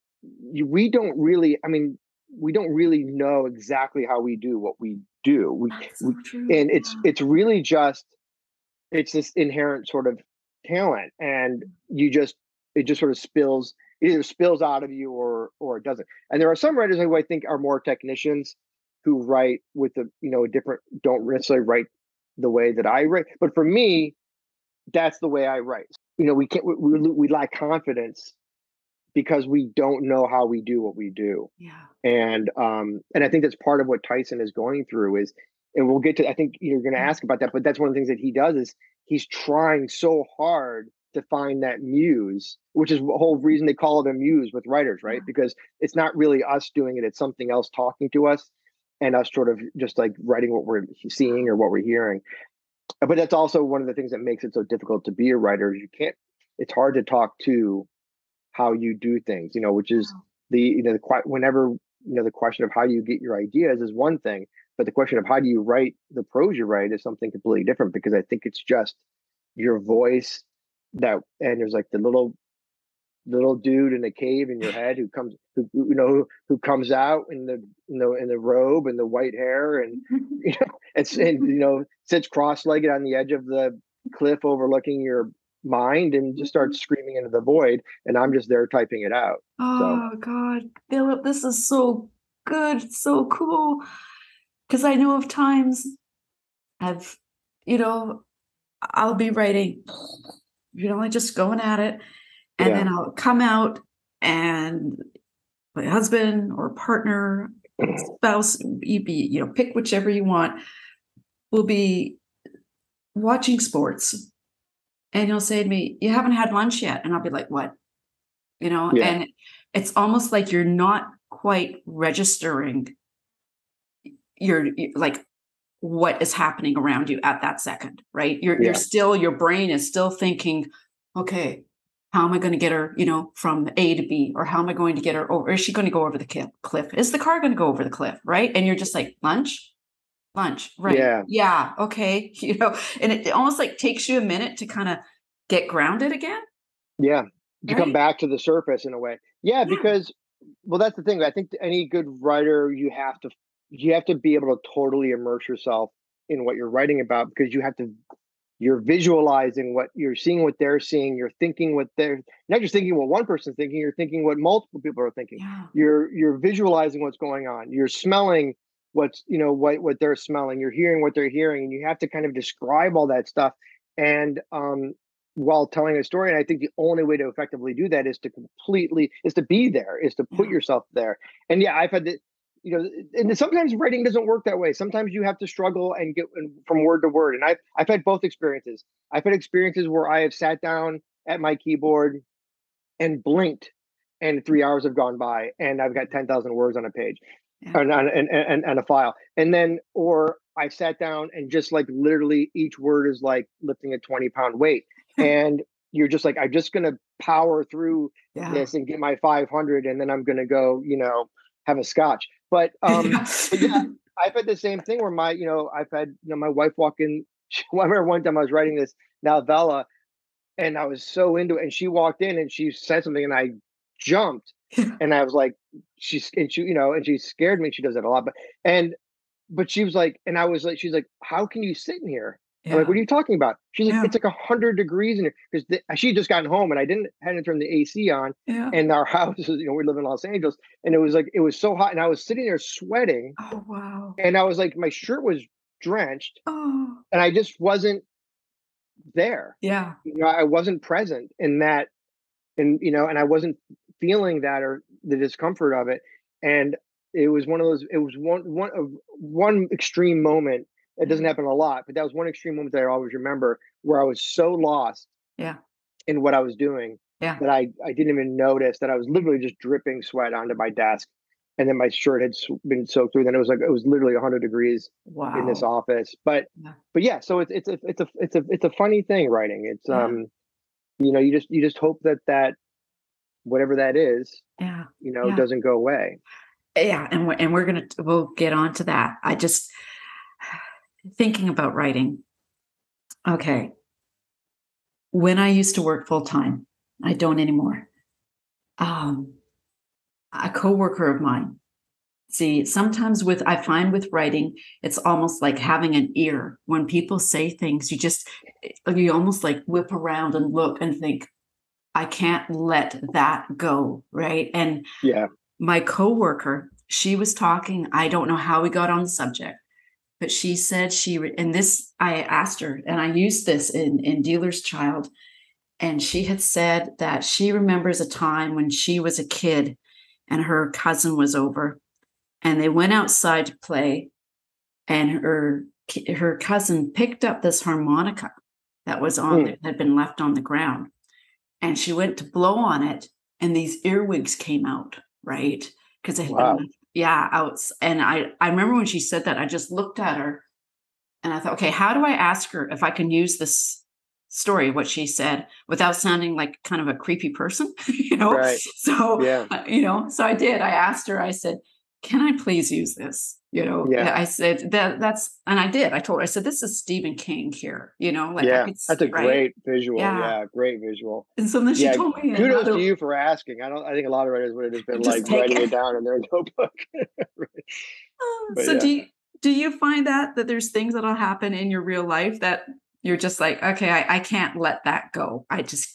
you, we don't really. I mean, we don't really know exactly how we do what we do. We, so we and it's it's really just it's this inherent sort of talent, and you just it just sort of spills it either spills out of you or or it doesn't. And there are some writers who I think are more technicians who write with a you know a different don't necessarily write the way that I write. But for me, that's the way I write. You know, we can't we, we, we lack confidence because we don't know how we do what we do. Yeah. And um and I think that's part of what Tyson is going through is and we'll get to I think you're going to ask about that but that's one of the things that he does is he's trying so hard to find that muse, which is the whole reason they call it a muse with writers, right? Yeah. Because it's not really us doing it, it's something else talking to us and us sort of just like writing what we're seeing or what we're hearing. But that's also one of the things that makes it so difficult to be a writer. You can't. It's hard to talk to how you do things, you know, which is the you know the quite whenever you know the question of how do you get your ideas is one thing, but the question of how do you write the prose you write is something completely different because I think it's just your voice that and there's like the little little dude in a cave in your head who comes who you know who, comes out in the you know in the robe and the white hair and you know it's and you know sits cross-legged on the edge of the cliff overlooking your mind and just starts mm-hmm. screaming into the void and i'm just there typing it out oh so. god philip this is so good so cool because i know of times i've you know i'll be writing you know like just going at it and yeah. then I'll come out and my husband or partner, mm-hmm. spouse, you be, you know, pick whichever you want, will be watching sports. And you'll say to me, You haven't had lunch yet. And I'll be like, What? You know, yeah. and it's almost like you're not quite registering you're like what is happening around you at that second, right? You're Yeah. you're still your brain is still thinking, okay, how am I going to get her, you know, from A to B, or how am I going to get her over? Is she going to go over the cliff? Is the car going to go over the cliff, right? And you're just like lunch, lunch, right? Yeah. yeah, okay, you know, and it almost like takes you a minute to kind of get grounded again. Yeah. To come back to the surface in a way. Yeah, Yeah. because well, that's the thing. I think any good writer, you have to you have to be able to totally immerse yourself in what you're writing about because you have to you're visualizing what you're seeing what they're seeing you're thinking what they're not just thinking what one person's thinking you're thinking what multiple people are thinking. Yeah, you're you're visualizing what's going on. You're smelling what's you know what what they're smelling. You're hearing what they're hearing and you have to kind of describe all that stuff. And um while telling a story and i think the only way to effectively do that is to completely is to be there is to put Yeah. yourself there. And yeah i've had the you know and sometimes writing doesn't work that way sometimes you have to struggle and get from word to word and i've i've had both experiences i've had experiences where i have sat down at my keyboard and blinked and three hours have gone by and i've got 10000 words on a page Yeah. and, and, and, and a file and then or i sat down and just like literally each word is like lifting a 20 pound weight and you're just like i'm just gonna power through yeah. this and get my 500 and then i'm gonna go you know have a scotch but um but yeah, I've had the same thing where my, you know, I've had, you know, my wife walk in. She, I remember one time I was writing this novella, and I was so into it, and she walked in and she said something, and I jumped, and I was like, she's, and she, you know, and she scared me. She does that a lot, but and, but she was like, and I was like, she's like, how can you sit in here? I'm like, what are you talking about? She's like, Yeah. it's like a hundred degrees in here because she just gotten home, and I didn't hadn't turned the AC on, yeah. and our house is, you know, we live in Los Angeles, and it was like it was so hot, and I was sitting there sweating oh wow. and I was like, my shirt was drenched, Oh and I just wasn't there. yeah. You know, I wasn't present in that, and you know, and I wasn't feeling that or the discomfort of it. And it was one of those. It was one one of one extreme moment. It doesn't happen a lot, but that was one extreme moment that I always remember where I was so lost. Yeah. In what I was doing. Yeah. That I I didn't even notice that I was literally just dripping sweat onto my desk. And then my shirt had been soaked through. Then it was like it was literally 100 degrees Wow. in this office. But Yeah. but yeah, so it's it's a it's a it's a it's a funny thing writing. It's Yeah. um you know, you just you just hope that that whatever that is, yeah. you know, Yeah. doesn't go away. yeah and we're, and we're gonna we'll get on to that i just thinking about writing okay when i used to work full-time i don't anymore um a coworker of mine see sometimes with i find with writing it's almost like having an ear when people say things you just you almost like whip around and look and think i can't let that go right and Yeah. my coworker, she was talking. I don't know how we got on the subject, but she said she re- and this I asked her, and I used this in in Dealer's Child, and she had said that she remembers a time when she was a kid, and her cousin was over, and they went outside to play, and her her cousin picked up this harmonica that was on Hmm. there, had been left on the ground, and she went to blow on it, and these earwigs came out right because it had Wow. been yeah out and i i remember when she said that i just looked at her and i thought okay how do i ask her if i can use this story what she said without sounding like kind of a creepy person you know Right. so Yeah. uh, you know so i did i asked her i said can i please use this you know Yeah. i said that that's and i did i told her i said this is stephen king here you know like yeah. That's a right? great visual. Yeah. Yeah. Great visual. and so then she Yeah, told me Kudos another- to you for asking. I don't I think a lot of writers would have just been Just like writing it. it down in their notebook. Oh, so yeah. do you do you find that that there's things that'll happen in your real life that you're just like okay I, I can't let that go i just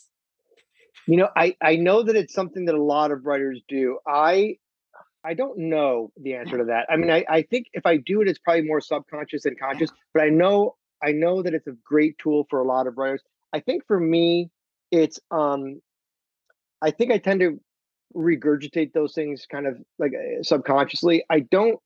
You know, I I know that it's something that a lot of writers do. I I don't know the answer to that. I mean, I, I think if I do it, it's probably more subconscious than conscious. But I know I know that it's a great tool for a lot of writers. I think for me, it's um, I think I tend to regurgitate those things kind of like uh, subconsciously. I don't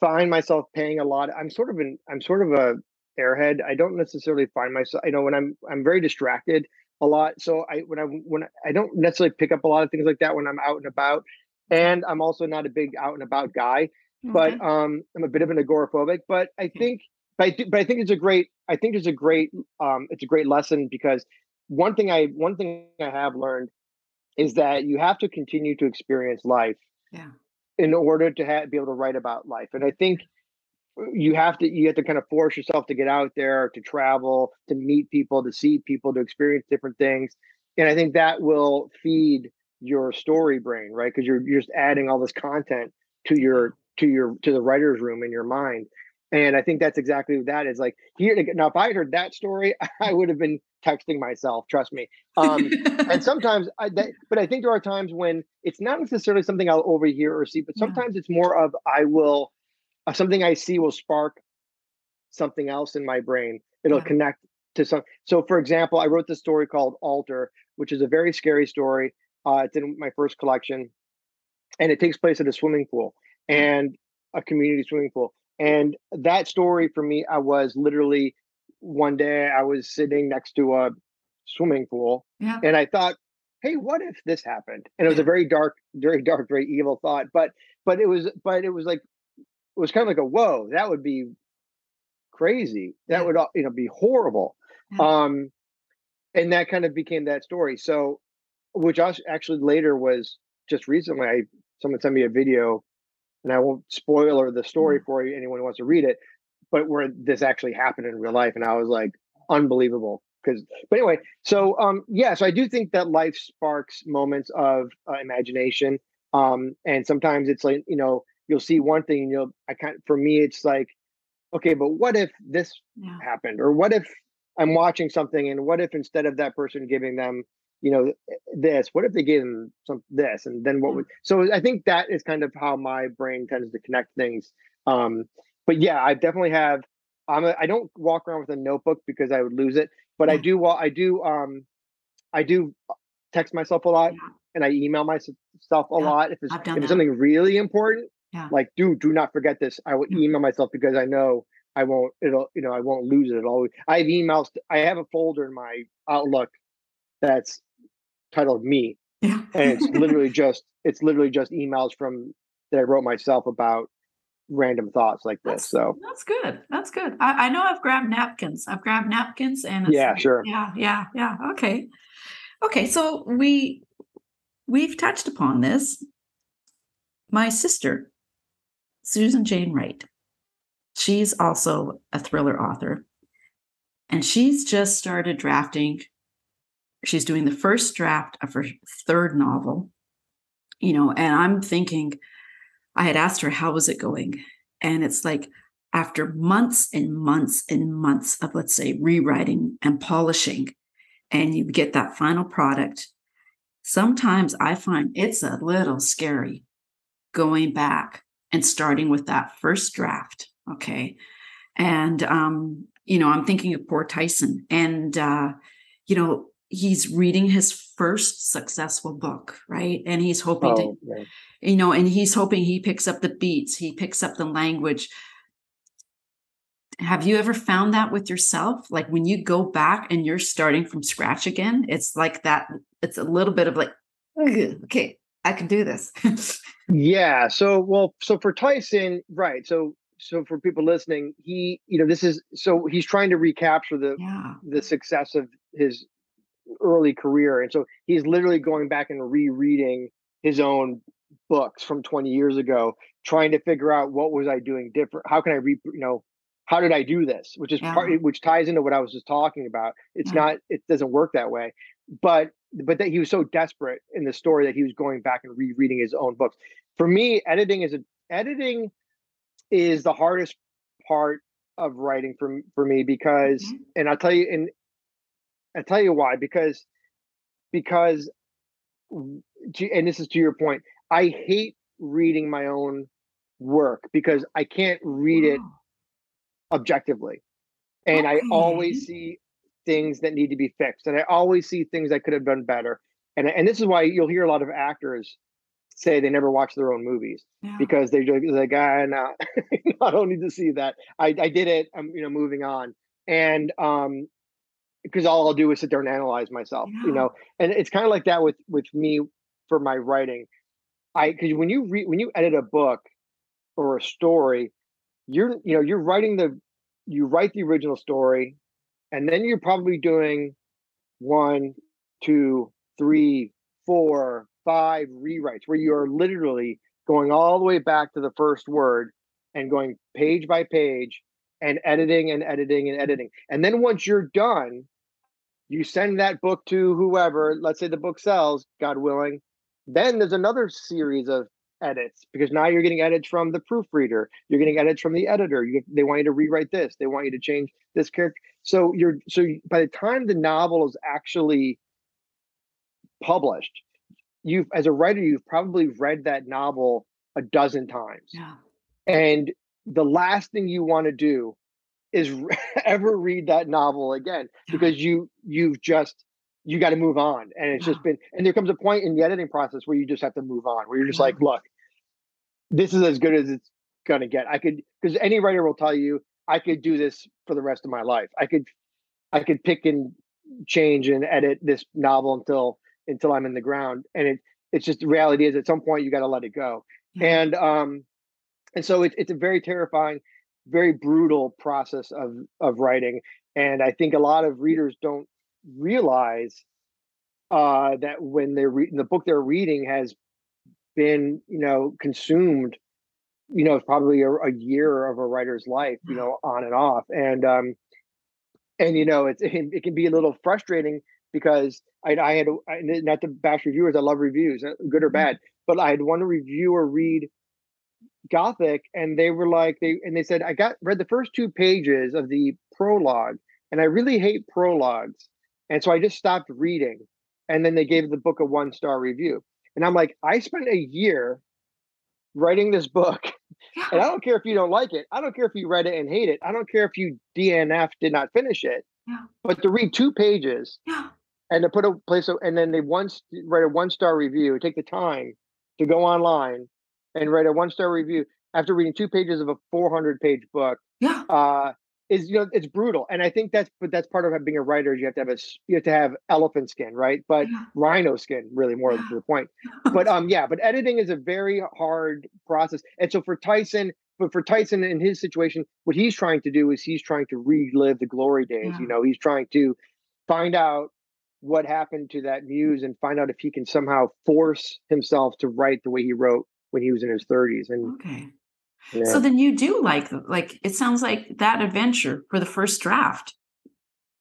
find myself paying a lot. I'm sort of an I'm sort of a airhead. I don't necessarily find myself. I know when I'm I'm very distracted a lot. So I when I when I, I don't necessarily pick up a lot of things like that when I'm out and about. And I'm also not a big out and about guy. but um, I'm a bit of an agoraphobic. But I think, but I, th- but I think it's a great. I think it's a great. Um, it's a great lesson because one thing I one thing I have learned is that you have to continue to experience life. Yeah. In order to have, be able to write about life, and I think you have to you have to kind of force yourself to get out there to travel to meet people to see people to experience different things and i think that will feed your story brain right? Because you're, you're just adding all this content to your to your to the writer's room in your mind. And i think that's exactly what that is like here now if i heard that story i would have been texting myself trust me. Um and sometimes I, that, but i think there are times when it's not necessarily something i'll overhear or see but sometimes yeah. it's more of i will uh, something i see will spark something else in my brain. It'll yeah. connect to some so for example i wrote this story called Altar, which is a very scary story uh, it's in my first collection and it takes place at a swimming pool and a community swimming pool. And that story for me, I was literally one day I was sitting next to a swimming pool yeah. and I thought, hey, what if this happened? And it was a very dark, very dark, very evil thought. But but it was but it was like it was kind of like a whoa, that would be crazy. That yeah. would you know be horrible. Yeah. Um and that kind of became that story. So which actually later was just recently I someone sent me a video and I won't spoiler the story mm. for you, anyone who wants to read it, but where this actually happened in real life. And I was like, unbelievable. Because, but anyway, so um, yeah, so I do think that life sparks moments of uh, imagination. Um, and sometimes it's like, you know, you'll see one thing and you'll, I can't, for me, it's like, okay, but what if this yeah. happened? Or what if I'm watching something and what if instead of that person giving them you know this what if they gave them some this and then what would so i think that is kind of how my brain tends to connect things um but yeah i definitely have i'm a, i don't walk around with a notebook because i would lose it but i do well i do um i do text myself a lot and i email myself a yeah, lot if it's, if it's something really important yeah. like do do not forget this i will email myself because i know i won't it'll you know i won't lose it at all i have emails i have a folder in my outlook that's titled me yeah. and it's literally just it's literally just emails from that i wrote myself about random thoughts like this that's, so. that's good that's good. I, I, know i've grabbed napkins i've grabbed napkins and yeah sure. Yeah yeah yeah okay. Okay so we we've touched upon this. My sister susan jane wright she's also a thriller author. And she's just started drafting she's doing the first draft of her third novel you know and i'm thinking i had asked her how was it going? And it's like after months and months and months of let's say rewriting and polishing and you get that final product sometimes i find it's a little scary going back and starting with that first draft okay? And um you know i'm thinking of poor tyson and uh you know he's reading his first successful book, right? And he's hoping oh, to, yeah. you know, and he's hoping he picks up the beats, he picks up the language. Have you ever found that with yourself? Like when you go back and you're starting from scratch again, it's like that, it's a little bit of like, okay, I can do this. yeah. So, well, so for Tyson, right. So, so for people listening, he, you know, this is so he's trying to recapture the yeah. the success of his early career. And so he's literally going back and rereading his own books from 20 years ago, trying to figure out what was I doing different? How can I re, you know, how did I do this? Which is yeah. part, which ties into what I was just talking about. It's yeah. not, it doesn't work that way. But, but that he was so desperate in the story that he was going back and rereading his own books. For me, editing is a, editing is the hardest part of writing for for me because, mm-hmm. and I'll tell you, and I tell you why because because and this is to your point. I hate reading my own work because I can't read it objectively. And. I always see things that need to be fixed. And I always see things I could have done better. And and this is why you'll hear a lot of actors say they never watch their own movies yeah. because they're just like, ah, no, I don't need to see that. I, I did it. I'm, you know, moving on. And um, because all I'll do is sit there and analyze myself, yeah. you know. And it's kind of like that with with me for my writing. I because when you read when you edit a book, or a story, you're you know you're writing the you write the original story, and then you're probably doing one, two, three, four, five rewrites where you are literally going all the way back to the first word and going page by page and editing and editing and editing. And then once you're done, you send that book to whoever, let's say the book sells, God willing. Then there's another series of edits because now you're getting edits from the proofreader, you're getting edits from the editor. You, they want you to rewrite this, they want you to change this character. So you're so by the time the novel is actually published, you've as a writer, you've probably read that novel a dozen times. Yeah. And the last thing you want to do is ever read that novel again because you you've just you got to move on and it's just been and there comes a point in the editing process where you just have to move on where you're just like look this is as good as it's going to get. I could because any writer will tell you i could do this for the rest of my life. I could i could pick and change and edit this novel until until i'm in the ground and it it's just the reality is at some point you got to let it go and um and so it, it's a very terrifying very brutal process of of writing and i think a lot of readers don't realize uh, that when they're reading the book they're reading has been you know consumed you know probably a, a, year of a writer's life you know on and off and um and you know it's it, can be a little frustrating because I, I had I, not to bash reviewers I love reviews uh, good or mm-hmm. bad but I had one reviewer read Gothic, and they were like they and they said I got read the first two pages of the prologue, and I really hate prologues, and so I just stopped reading. And then they gave the book a one star review, and I'm like, I spent a year writing this book, yeah. and I don't care if you don't like it. I don't care if you read it and hate it. I don't care if you DNF did not finish it. Yeah. But to read two pages yeah. and to put a place, and then they once write a one star review, take the time to go online and write a one star review after reading two pages of a 400 page book yeah uh, is you know it's brutal and i think that's but that's part of being a writer is you have to have a you have to have elephant skin right but yeah. rhino skin really more yeah. to the point but um yeah but editing is a very hard process and so for tyson but for tyson in his situation what he's trying to do is he's trying to relive the glory days yeah. you know he's trying to find out what happened to that muse and find out if he can somehow force himself to write the way he wrote when he was in his 30s and okay. Yeah. so then you do like like it sounds like that adventure for the first draft.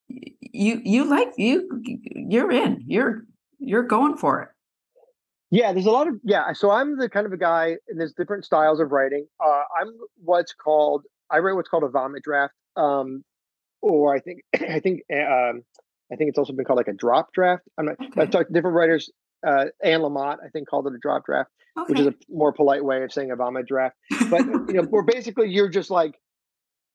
You you like you you're in you're you're going for it. Yeah there's a lot of yeah so i'm the kind of a guy and there's different styles of writing uh, i'm what's called i write what's called a vomit draft um, or i think i think um, i think it's also been called like a drop draft. I'm not okay. i've talked to different writers uh, Anne Lamott, I think, called it a drop draft, okay. which is a more polite way of saying a vomit draft. But you know, where basically you're just like,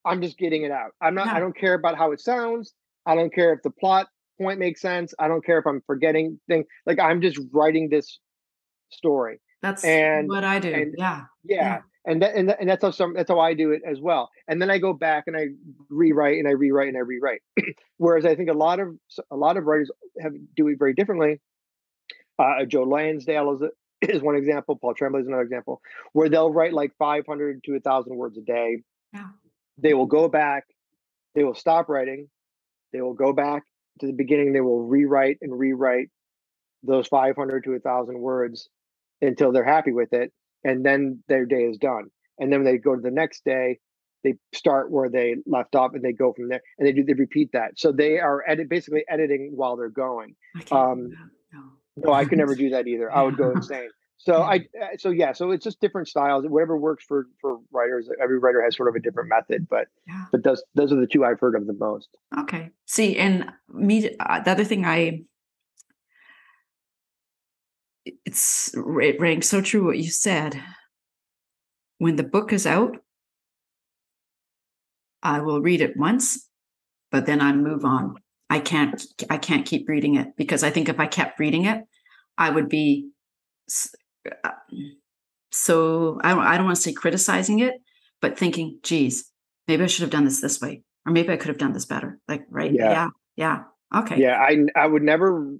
I'm just getting it out. I'm not. I don't care about how it sounds. I don't care if the plot point makes sense. I don't care if I'm forgetting things. Like I'm just writing this story. That's and what I do. And, yeah. yeah. yeah. And that, and, that, and that's how some that's how I do it as well. And then I go back and I rewrite and I rewrite and I rewrite. Whereas I think a lot of a lot of writers have do it very differently uh, Joe Lansdale is, is one example. Paul Tremblay is another example, where they'll write like 500 to 1,000 words a day. Yeah. They will go back, they will stop writing, they will go back to the beginning, they will rewrite and rewrite those 500 to 1,000 words until they're happy with it. And then their day is done. And then they go to the next day, they start where they left off and they go from there and they do they repeat that. So they are edit, basically editing while they're going. Um, no, I could never do that either. I would go insane. So I, uh, so yeah, so it's just different styles. Whatever works for for writers. Every writer has sort of a different method, but yeah. but those those are the two I've heard of the most. Okay. See, and me, uh, the other thing I, it's it rang so true what you said. When the book is out, I will read it once, but then I move on. I can't I can't keep reading it because I think if I kept reading it, I would be uh, so I don't, I don't want to say criticizing it, but thinking, geez, maybe I should have done this this way, or maybe I could have done this better. Like, right? Yeah, yeah, yeah. Okay. Yeah, I I would never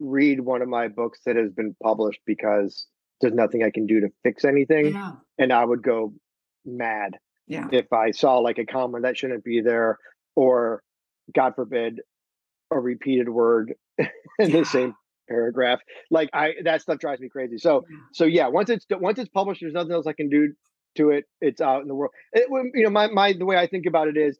read one of my books that has been published because there's nothing I can do to fix anything, yeah. and I would go mad Yeah. if I saw like a comma that shouldn't be there, or God forbid, a repeated word in Yeah. the same paragraph. Like I that stuff drives me crazy. So Yeah. so yeah, once it's once it's published, there's nothing else I can do to it. It's out in the world. It, you know, my my the way I think about it is,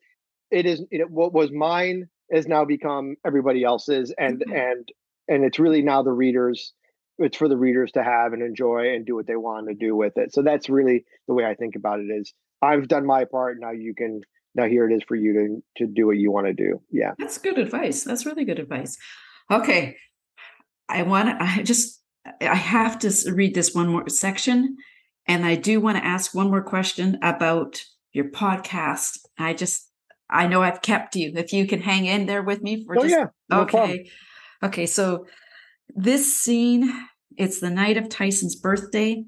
it is you know, what was mine has now become everybody else's, and Okay. and and it's really now the readers. It's for the readers to have and enjoy and do what they want to do with it. So that's really the way I think about it. Is I've done my part. Now you can. Now here it is for you to to do what you want to do. Yeah. That's good advice. That's really good advice. Okay. I want to, I just, I have to read this one more section. And I do want to ask one more question about your podcast. I just, I know I've kept you. If you can hang in there with me for Oh just yeah. No problem. okay. Okay. So this scene, it's the night of Tyson's birthday.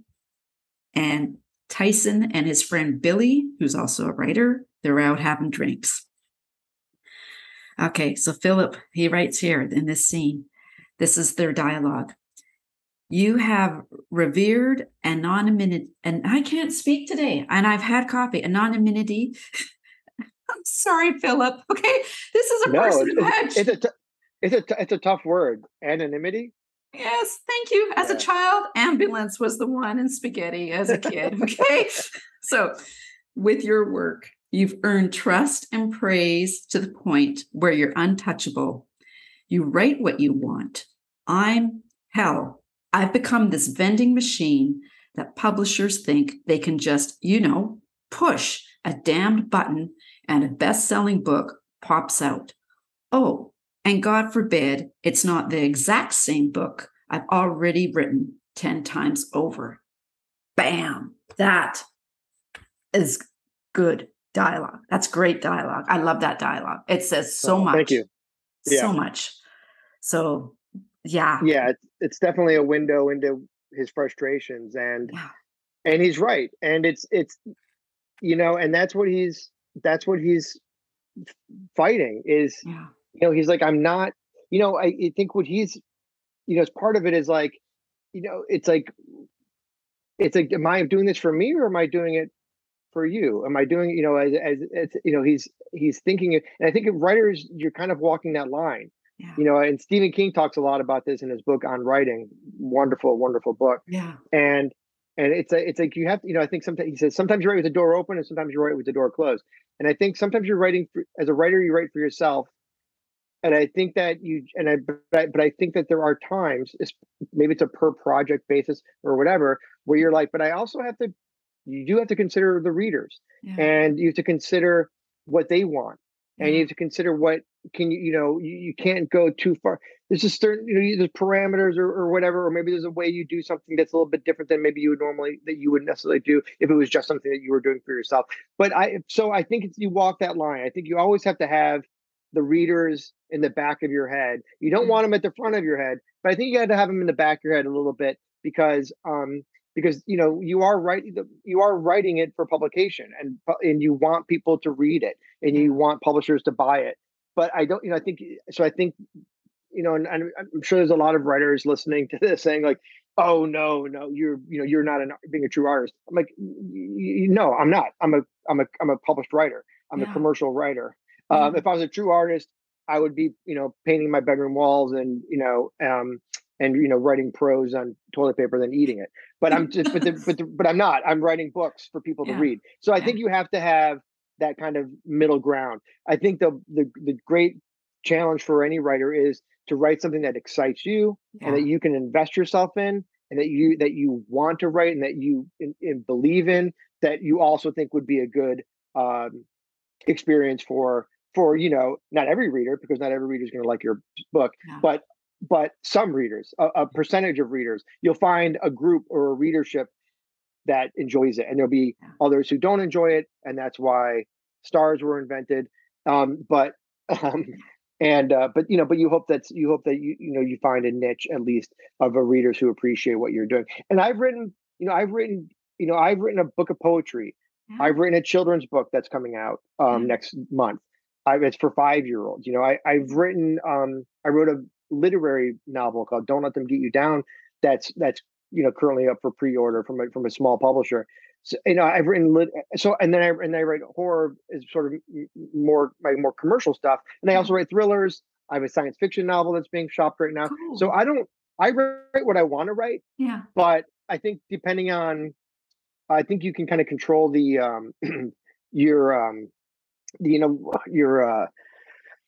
And Tyson and his friend Billy, who's also a writer, they're out having drinks. Okay. So Philip, he writes here in this scene, this is their dialogue. You have revered anonymity, and I can't speak today, and I've had coffee. Anonymity. I'm sorry, Philip. Okay. This is a No, person who it's, it's a it's a t- it's a tough word. Anonymity. Yes, thank you. As a child, ambulance was the one and spaghetti as a kid. Okay. so, with your work, you've earned trust and praise to the point where you're untouchable. You write what you want. I'm hell. I've become this vending machine that publishers think they can just, you know, push a damned button and a best selling book pops out. Oh, and God forbid it's not the exact same book I've already written 10 times over. Bam. That is good dialogue. That's great dialogue. I love that dialogue. It says so Oh, much. Thank you. Yeah. So much. So, yeah. Yeah, it's, it's definitely a window into his frustrations, and Yeah. and he's right, and it's it's you know, and that's what he's that's what he's fighting is Yeah. you know he's like i'm not you know I, I think what he's you know as part of it is like you know it's like it's like am i doing this for me or am i doing it for you? Am i doing you know as as, you know he's he's thinking and i think writers you're kind of walking that line. Yeah. you know and stephen king talks a lot about this in his book on writing wonderful wonderful book. Yeah. and and it's a, it's like you have to, you know I think sometimes he says sometimes you write with the door open and sometimes you write with the door closed. And I think sometimes you're writing for, as a writer you write for yourself. And I think that you and I but, I but I think that there are times maybe it's a per project basis or whatever where you're like but I also have to you do have to consider the readers Yeah. and you have to consider what they want and you have to consider what can you you know you, you can't go too far there's just certain you know there's parameters or, or whatever or maybe there's a way you do something that's a little bit different than maybe you would normally that you would necessarily do if it was just something that you were doing for yourself but i so i think it's you walk that line i think you always have to have the readers in the back of your head you don't Mm. want them at the front of your head but i think you got to have them in the back of your head a little bit because um because you know you are writing you are writing it for publication and and you want people to read it and you want publishers to buy it. But i don't you know i think so i think you know and, and i'm sure there's a lot of writers listening to this saying like oh no no you're you know you're not an, being a true artist. I'm like "Y- y- no i'm not. I'm a i'm a i'm a published writer. I'm a commercial writer. Um, Yeah. if i was a true artist i would be you know painting my bedroom walls and you know um and you know writing prose on toilet paper than eating it but i'm just but the, but the, but i'm not i'm writing books for people Yeah. to read so i Yeah. think you have to have that kind of middle ground i think the the, the great challenge for any writer is to write something that excites you yeah. and that you can invest yourself in and that you that you want to write and that you in, in believe in that you also think would be a good um, experience for for you know not every reader because not every reader is going to like your book Yeah. but but some readers a, a percentage of readers you'll find a group or a readership that enjoys it and there'll be others who don't enjoy it and that's why stars were invented um, but um, and uh, but you know but you hope that you hope that you you know you find a niche at least of a readers who appreciate what you're doing and i've written you know i've written you know i've written a book of poetry Yeah. i've written a children's book that's coming out um, Yeah. next month I, it's for five year olds you know I, i've written um, i wrote a literary novel called don't let them get you down that's that's you know currently up for pre-order from a, from a small publisher so, you know, I've written lit, so, and then I and I write horror is sort of more my more commercial stuff, and I also write thrillers. I have a science fiction novel that's being shopped right now. Cool. So I don't, I write what I want to write, yeah. but I think depending on, I think you can kind of control the um your um, you know your uh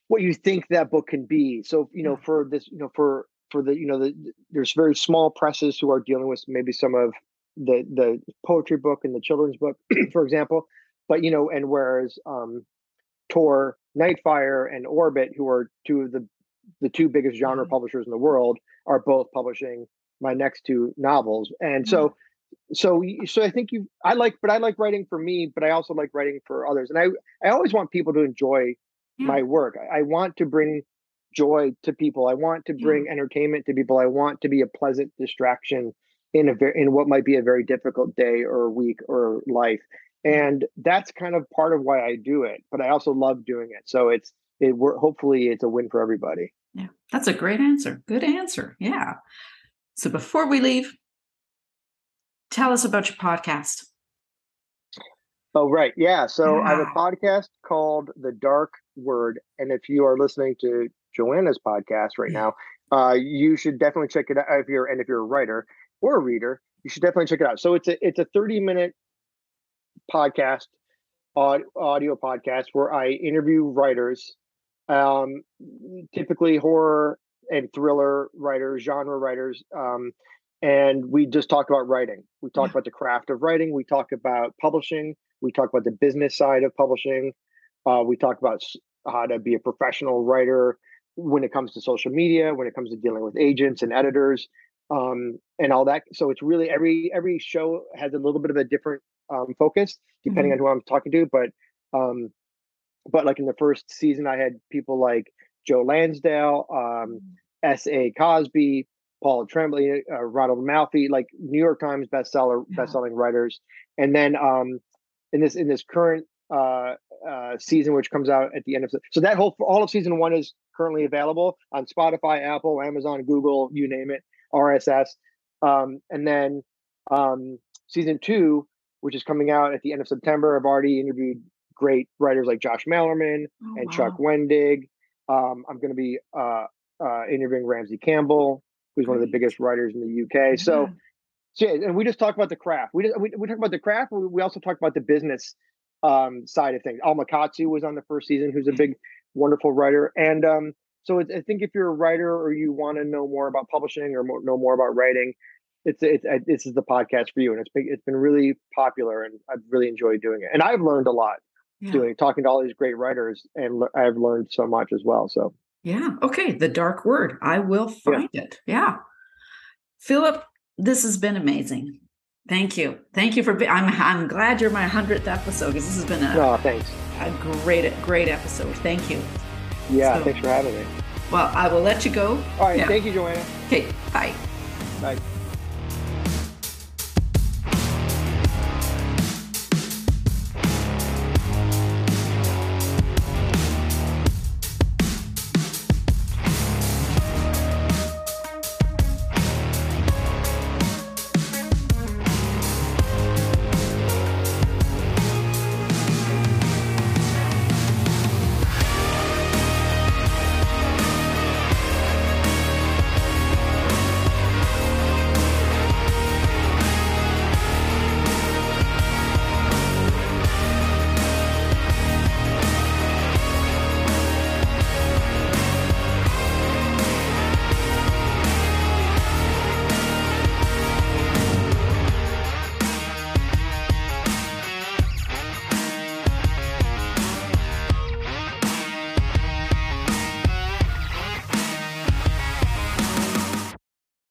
what you think that book can be. So you know for this, you know for for the you know the there's very small presses who are dealing with maybe some of the the poetry book and the children's book, for example. But you know, and whereas um, Tor, Nightfire, and Orbit, who are two of the the two biggest genre Mhm. publishers in the world, are both publishing my next two novels. And so, so so I think you, I like, but I like writing for me, but I also like writing for others. And I I always want people to enjoy Yeah. my work. I, want to bring joy to people. I want to Yeah. bring entertainment to people. I want to be a pleasant distraction in a very in what might be a very difficult day or week or life. Mm-hmm. And that's kind of part of why I do it. But I also love doing it. So it's it hopefully it's a win for everybody. Yeah, that's a great answer. Good answer. Yeah. So before we leave, tell us about your podcast. Oh, right. Yeah. So I have a podcast called The Dark Word. And if you are listening to Joanna's podcast right Yeah. now, uh, you should definitely check it out. If you're and if you're a writer or a reader, you should definitely check it out. So it's a it's a 30 minute podcast, audio podcast where I interview writers, um, typically horror and thriller writers, genre writers. Um, and we just talk about writing. We talk Yeah. about the craft of writing. We talk about publishing. We talk about the business side of publishing. Uh, we talk about how to be a professional writer when it comes to social media, when it comes to dealing with agents and editors, um, and all that. So it's really every every show has a little bit of a different um, focus depending on who I'm talking to. But um, but like in the first season, I had people like Joe Lansdale, um, S. A. Cosby, Paul Tremblay, uh, Ronald Malfi, like New York Times bestseller Yeah. best-selling writers. And then um, in this in this current uh, uh, season, which comes out at the end of so that whole all of season one is currently available on Spotify, Apple, Amazon, Google, you name it, RSS. Um, and then um, season two, which is coming out at the end of September, I've already interviewed great writers like Josh Malerman Oh, and wow. Chuck Wendig. Um, I'm going to be uh, uh, interviewing Ramsey Campbell, who's one of the biggest writers in the UK. So. So yeah, and we just talked about the craft. We, just, we we talk about the craft. but We also talked about the business um, side of things. Alma Katsu was on the first season, who's a big, wonderful writer. And um, so it's, I think if you're a writer or you want to know more about publishing or more, know more about writing, it's it's this is the podcast for you. And it's been it's been really popular, and I've really enjoyed doing it. And I've learned a lot yeah. doing talking to all these great writers, and I've learned so much as well. So Yeah. Okay. The dark word. I will Yeah. find it. Yeah. Philip, this has been amazing. Thank you. Thank you for being. I'm I'm glad you're my hundredth episode because this has been a, no, thanks. a great great episode. Thank you. Yeah, So- thanks for having me. Well, I will let you go. All right, Yeah. thank you, Joanna. Okay. Bye. Bye.